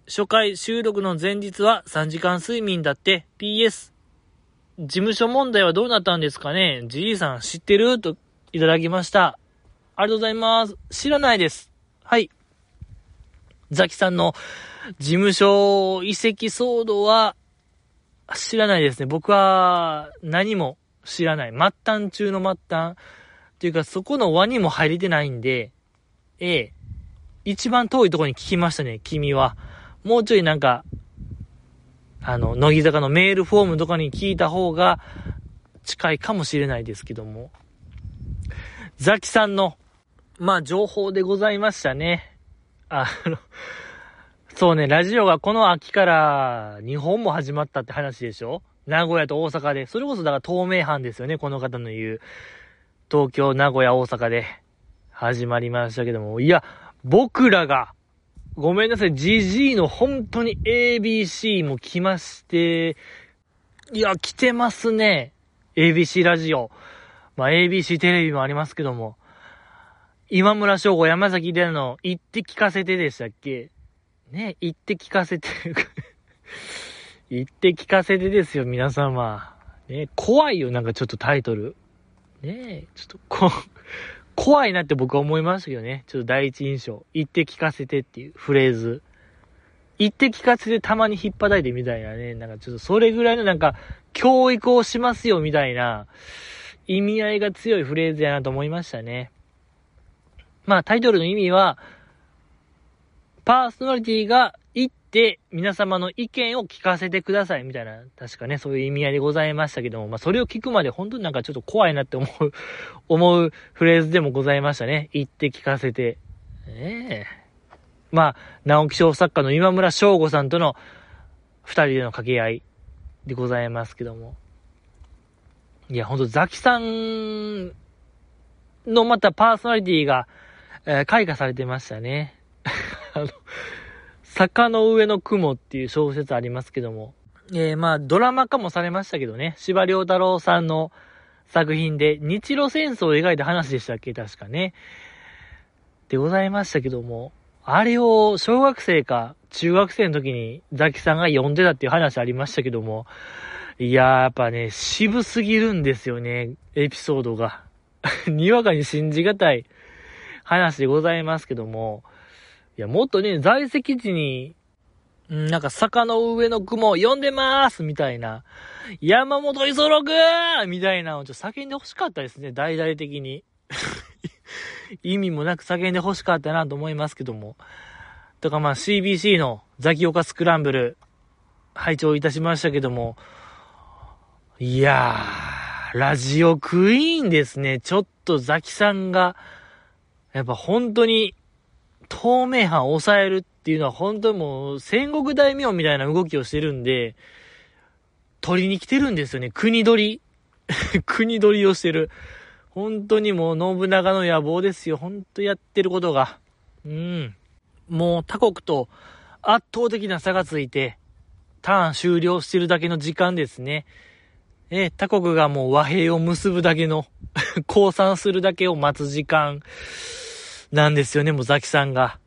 Speaker 1: 初回収録の前日は3時間睡眠だって PS 事務所問題はどうなったんですかね？じいさん知ってる？といただきました。ありがとうございます。知らないです。はい。ザキさんの事務所移籍騒動は知らないですね。僕は何も知らない。末端中の末端。っていうか、そこの輪にも入れてないんで、ええ。一番遠いところに聞きましたね、君は。もうちょいなんか、あの、乃木坂のメールフォームとかに聞いた方が近いかもしれないですけども。ザキさんのまあ、情報でございましたね。あの、そうね、ラジオがこの秋から日本も始まったって話でしょ？名古屋と大阪で。それこそだから東名阪ですよね、この方の言う。東京、名古屋、大阪で始まりましたけども。いや、僕らが、ごめんなさい、GG の本当に ABC も来まして、いや、来てますね。ABC ラジオ。まあ、ABC テレビもありますけども。今村翔吾、山崎での、言って聞かせてでしたっけ？ね、言って聞かせて (laughs) 言って聞かせてですよ、皆様。ね、怖いよ、なんかちょっとタイトル。ねちょっとこ、怖いなって僕は思いましたけどね。ちょっと第一印象。言って聞かせてっていうフレーズ。言って聞かせてたまに引っ叩いてみたいなね。なんかちょっとそれぐらいのなんか、教育をしますよみたいな、意味合いが強いフレーズやなと思いましたね。まあタイトルの意味は、パーソナリティがて皆様の意見を聞かせてくださいみたいな、確かね、そういう意味合いでございましたけども、まあそれを聞くまで本当になんかちょっと怖いなって思う、(laughs) 思うフレーズでもございましたね。行って聞かせて。ええまあ、直木賞作家の今村翔吾さんとの二人での掛け合いでございますけども。いや、ほんとザキさんのまたパーソナリティが、えー、開花されてましたね。(laughs) あの、坂の上の雲っていう小説ありますけども。えー、まあ、ドラマ化もされましたけどね。司馬遼太郎さんの作品で、日露戦争を描いた話でしたっけ確かね。でございましたけども。あれを小学生か中学生の時にザキさんが読んでたっていう話ありましたけども。いやー、やっぱね、渋すぎるんですよね。エピソードが。(laughs) にわかに信じがたい話でございますけども。いや、もっとね、在籍地に、なんか坂の上の雲読んでまーすみたいな。山本五十六みたいなのをちょっと叫んで欲しかったですね、大々的に。(laughs) 意味もなく叫んで欲しかったなと思いますけども。とかまあ CBC のザキオカスクランブル、拝聴いたしましたけども。いやー、ラジオクイーンですね。ちょっとザキさんが、やっぱ本当に透明版を抑えるっていうのは本当にもう戦国大名みたいな動きをしてるんで、取りに来てるんですよね。国取り。(laughs) 国取りをしてる。本当にもう信長の野望ですよ。本当やってることが。うん。もう他国と圧倒的な差がついて、ターン終了してるだけの時間ですね。え、他国がもう和平を結ぶだけの、(laughs) 降参するだけを待つ時間。なんですよね、もうザキさんが。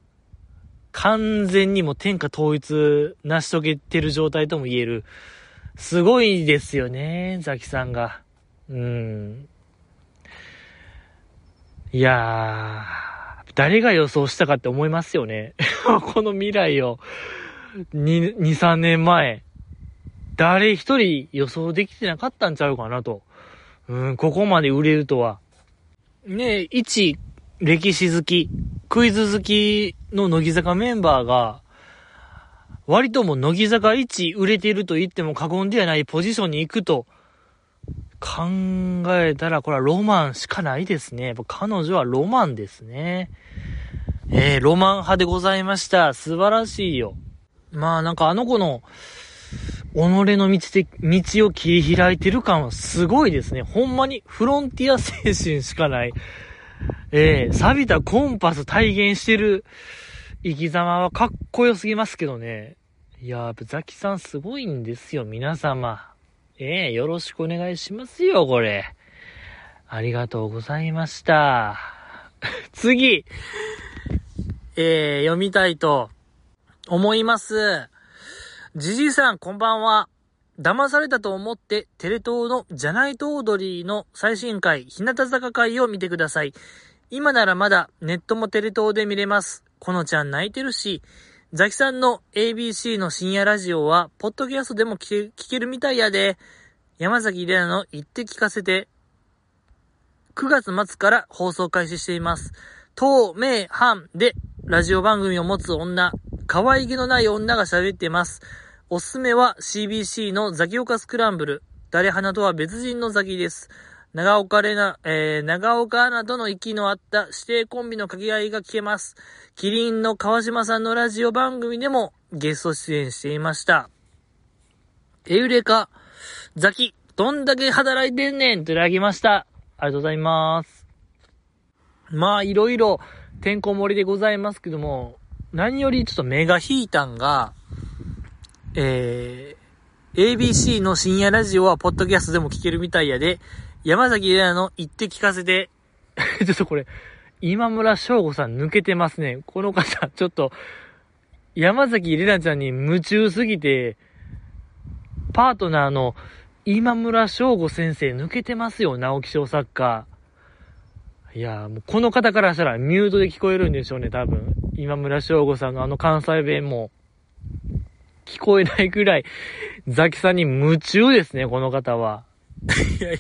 Speaker 1: 完全にもう天下統一成し遂げてる状態とも言える。すごいですよね、ザキさんが。うん。いやー、誰が予想したかって思いますよね。(laughs) この未来を、2、2、3年前、誰一人予想できてなかったんちゃうかなと。うん、ここまで売れるとは。ねえ、一歴史好き、クイズ好きの乃木坂メンバーが、割とも乃木坂1売れていると言っても過言ではないポジションに行くと考えたら、これはロマンしかないですね。やっぱ彼女はロマンですね。えー、ロマン派でございました。素晴らしいよ。まあなんかあの子の、己の道で、道を切り開いてる感はすごいですね。ほんまにフロンティア精神しかない。ええー、錆びたコンパス体現してる生き様はかっこよすぎますけどね。いややっぱザキさんすごいんですよ、皆様。ええー、よろしくお願いしますよ、これ。ありがとうございました。(laughs) 次、えー、読みたいと思います。じじいさん、こんばんは。騙されたと思って、テレ東のじゃないと踊りの最新回、日向坂回を見てください。今ならまだネットもテレ東で見れます。このちゃん泣いてるし、ザキさんの ABC の深夜ラジオは、ポッドキャストでも聞けるみたいやで、山崎玲奈の言って聞かせて、9月末から放送開始しています。東名阪でラジオ番組を持つ女、可愛げのない女が喋ってます。おすすめは CBC のザキオカスクランブル。誰花とは別人のザキです。長岡れな、えー、長岡アナとの息のあった指定コンビの掛け合いが聞けます。キリンの川島さんのラジオ番組でもゲスト出演していました。エウレカ、ザキ、どんだけ働いてんねんといただきました。ありがとうございます。まあ、いろいろ、てんこ盛りでございますけども、何よりちょっと目が引いたんが、えー、ABC の深夜ラジオはポッドキャストでも聞けるみたいやで、山崎玲奈の言って聞かせて、(laughs) ちょっとこれ、今村翔吾さん抜けてますね。この方、ちょっと、山崎玲奈ちゃんに夢中すぎて、パートナーの今村翔吾先生抜けてますよ、直木賞作家。いやもうこの方からしたらミュートで聞こえるんでしょうね、多分。今村翔吾さんのあの関西弁も、聞こえないくらい、ザキさんに夢中ですね、この方は。(laughs) いや、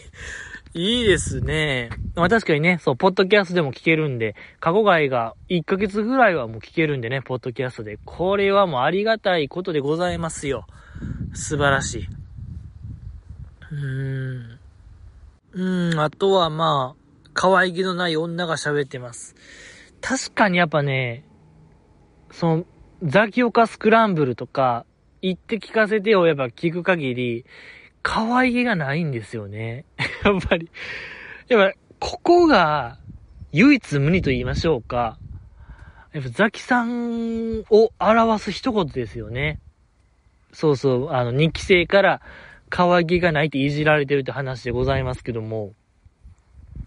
Speaker 1: いいですね。まあ確かにね、そう、ポッドキャストでも聞けるんで、過去外が1ヶ月ぐらいはもう聞けるんでね、ポッドキャストで。これはもうありがたいことでございますよ。素晴らしい。うーん。うーん、あとはまあ、可愛げのない女が喋ってます。確かにやっぱね、その、ザキオカスクランブルとか、言って聞かせてよ、やっぱ聞く限り、可愛げがないんですよね。(laughs) やっぱり。やっぱ、ここが、唯一無二と言いましょうか。やっぱ、ザキさんを表す一言ですよね。そうそう、あの、2期生から可愛げがないっていじられてるって話でございますけども。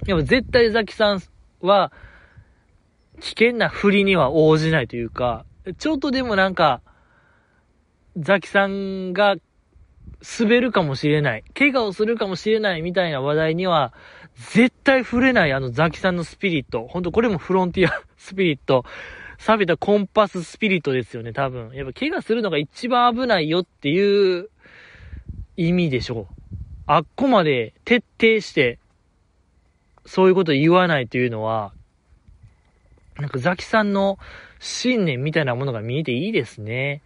Speaker 1: やっぱ絶対ザキさんは、危険な振りには応じないというか、ちょっとでもなんか、ザキさんが滑るかもしれない、怪我をするかもしれないみたいな話題には、絶対触れないあのザキさんのスピリット。ほんとこれもフロンティアスピリット。錆びたコンパススピリットですよね、多分。やっぱ怪我するのが一番危ないよっていう意味でしょう。あっこまで徹底して、そういうこと言わないというのは、なんかザキさんの信念みたいなものが見えていいですね。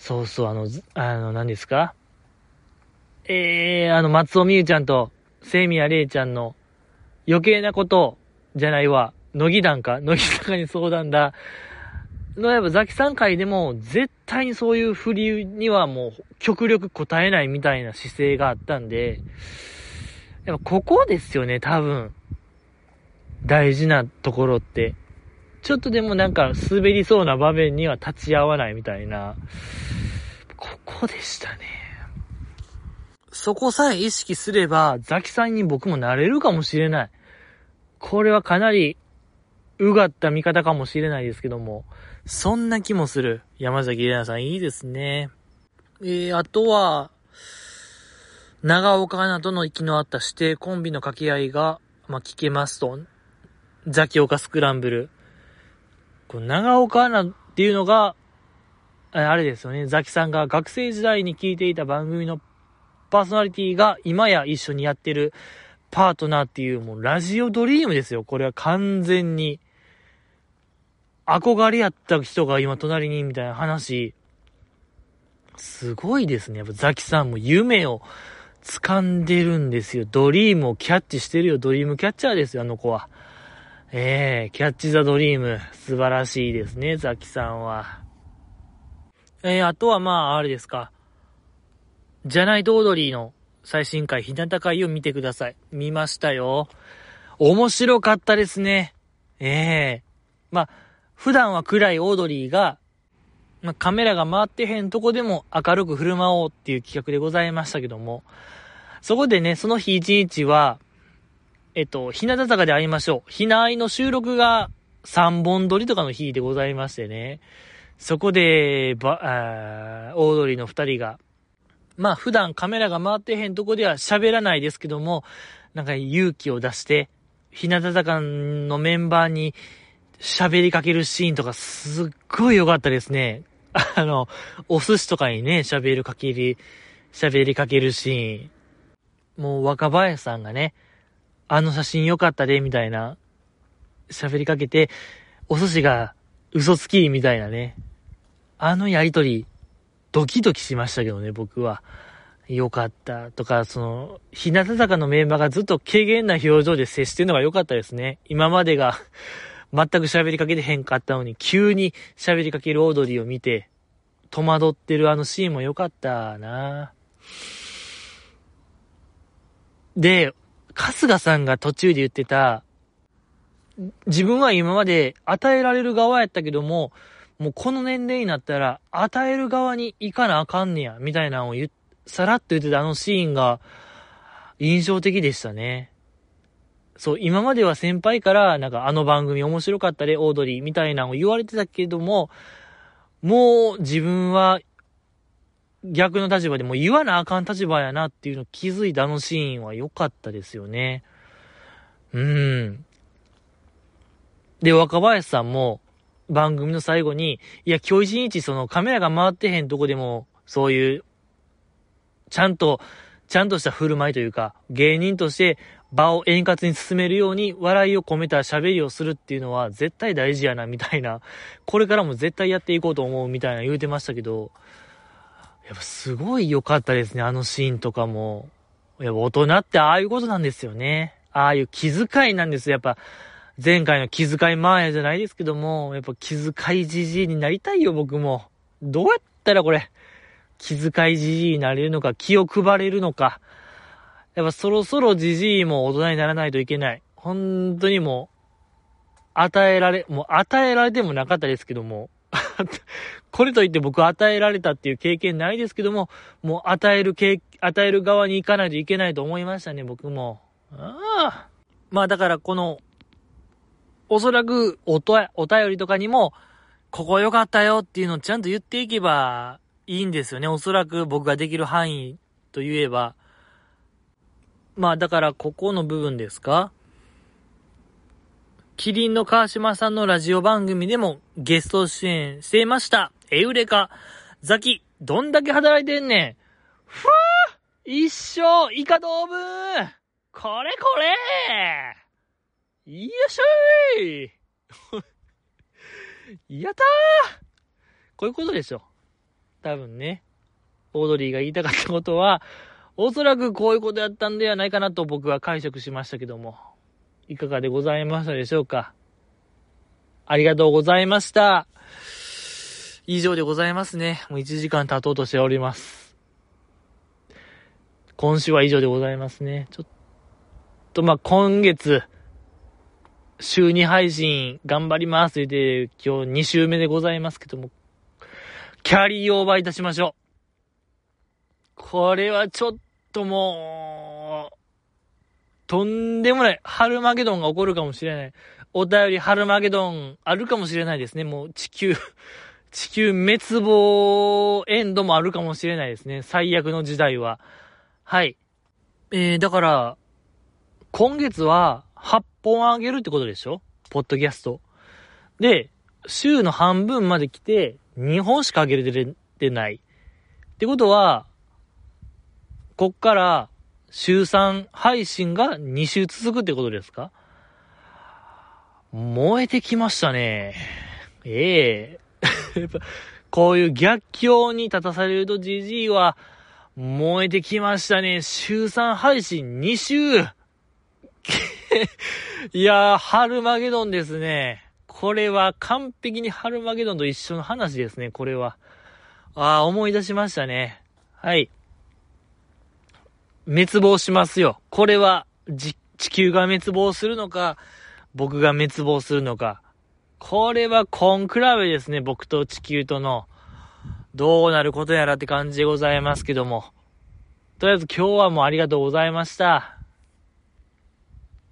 Speaker 1: そうそう、あの、あの、何ですか？えー、あの、松尾美優ちゃんと、セミヤレイちゃんの余計なことじゃないわ。乃木団か乃木坂に相談だ。の、やっぱザキさん会でも、絶対にそういう振りにはもう、極力答えないみたいな姿勢があったんで、やっぱここですよね、多分。大事なところって。ちょっとでもなんか滑りそうな場面には立ち会わないみたいな。ここでしたね。そこさえ意識すれば、ザキさんに僕もなれるかもしれない。これはかなり、うがった見方かもしれないですけども、そんな気もする。山崎玲奈さんいいですね。えー、あとは、長岡アナとの息の合った指定コンビの掛け合いが、まあ、聞けますと、ザキオカスクランブル。この長岡アナっていうのが、あれですよね、ザキさんが学生時代に聞いていた番組のパーソナリティが今や一緒にやってるパートナーっていうもうラジオドリームですよ。これは完全に。憧れやった人が今隣にみたいな話。すごいですね。やっぱザキさんも夢を掴んでるんですよ。ドリームをキャッチしてるよ。ドリームキャッチャーですよ、あの子は。ええー、キャッチザドリーム。素晴らしいですね、ザキさんは。えー、あとはまあ、あれですか。じゃないとオードリーの最新回、日向会を見てください。見ましたよ。面白かったですね。ええー、まあ、普段は暗いオードリーが、まあ、カメラが回ってへんとこでも明るく振る舞おうっていう企画でございましたけども、そこでね、その日一日は、えっと、日向坂で会いましょう。ひなあいの収録が3本撮りとかの日でございましてね。そこで、ば、あオードリーの2人が、まあ普段カメラが回ってへんとこでは喋らないですけども、なんか勇気を出して、日向坂のメンバーに喋りかけるシーンとかすっごい良かったですね。あの、お寿司とかにね、喋るかけり、喋りかけるシーン。もう若林さんがね、あの写真良かったで、みたいな、喋りかけて、お寿司が嘘つき、みたいなね。あのやりとり、ドキドキしましたけどね、僕は。良かったとか、その、日向坂のメンバーがずっと軽減な表情で接してるのが良かったですね。今までが全く喋りかけてへんかったのに、急に喋りかけるオードリーを見て、戸惑ってるあのシーンも良かったなで、春日さんが途中で言ってた、自分は今まで与えられる側やったけども、もうこの年齢になったら与える側に行かなあかんねや、みたいなのを言さらっと言ってたあのシーンが印象的でしたね。そう、今までは先輩から、なんかあの番組面白かったで、オードリーみたいなのを言われてたけども、もう自分は逆の立場でも言わなあかん立場やなっていうのを気づいたあのシーンは良かったですよね。うん。で、若林さんも番組の最後に、いや、今日一日そのカメラが回ってへんとこでも、そういうちゃんと、ちゃんとした振る舞いというか、芸人として場を円滑に進めるように笑いを込めた喋りをするっていうのは絶対大事やな、みたいな。これからも絶対やっていこうと思うみたいな言うてましたけど、やっぱすごい良かったですね、あのシーンとかも。やっぱ大人ってああいうことなんですよね。ああいう気遣いなんですよ。やっぱ、前回の気遣いマーヤじゃないですけども、やっぱ気遣いじじいになりたいよ、僕も。どうやったらこれ、気遣いじじいになれるのか、気を配れるのか。やっぱそろそろじじいも大人にならないといけない。本当にもう、与えられ、もう与えられてもなかったですけども、(laughs) これといって僕与えられたっていう経験ないですけども、もう与える経、与える側に行かないといけないと思いましたね、僕も。あ。まあだからこの、おそらくおと、お便りとかにも、ここ良かったよっていうのをちゃんと言っていけば、いいんですよね。おそらく僕ができる範囲と言えば。まあだからここの部分ですか？キリンの川島さんのラジオ番組でもゲスト出演していました。エウレカ。ザキ、どんだけ働いてんねん。ふわー一生、イカ動物これこれよいしょいやったーこういうことでしょ。多分ね、オードリーが言いたかったことは、おそらくこういうことやったんではないかなと僕は解釈しましたけども、いかがでございましたでしょうか？ありがとうございました。以上でございますね。もう1時間経とうとしております。今週は以上でございますね。ちょっと、まあ、今月、週2配信頑張りますって言って、今日2週目でございますけども、キャリーオーバーいたしましょう。これはちょっともう、とんでもない、ハルマゲドンが起こるかもしれない。お便りハルマゲドンあるかもしれないですね。もう地球、(laughs) 地球滅亡エンドもあるかもしれないですね。最悪の時代は。はい。えー、だから、今月は8本あげるってことでしょ？ポッドキャスト。で、週の半分まで来て、2本しか上げれてない。ってことは、こっから週3配信が2週続くってことですか？燃えてきましたね。ええ (laughs) こういう逆境に立たされるとじじいは燃えてきましたね。週3配信2週 (laughs) いやー、ハルマゲドンですね。これは完璧にハルマゲドンと一緒の話ですね、これは。ああ、思い出しましたね。はい。滅亡しますよ。これは、地球が滅亡するのか、僕が滅亡するのか。これはコンクラベですね、僕と地球との。どうなることやらって感じでございますけども。とりあえず今日はもうありがとうございました。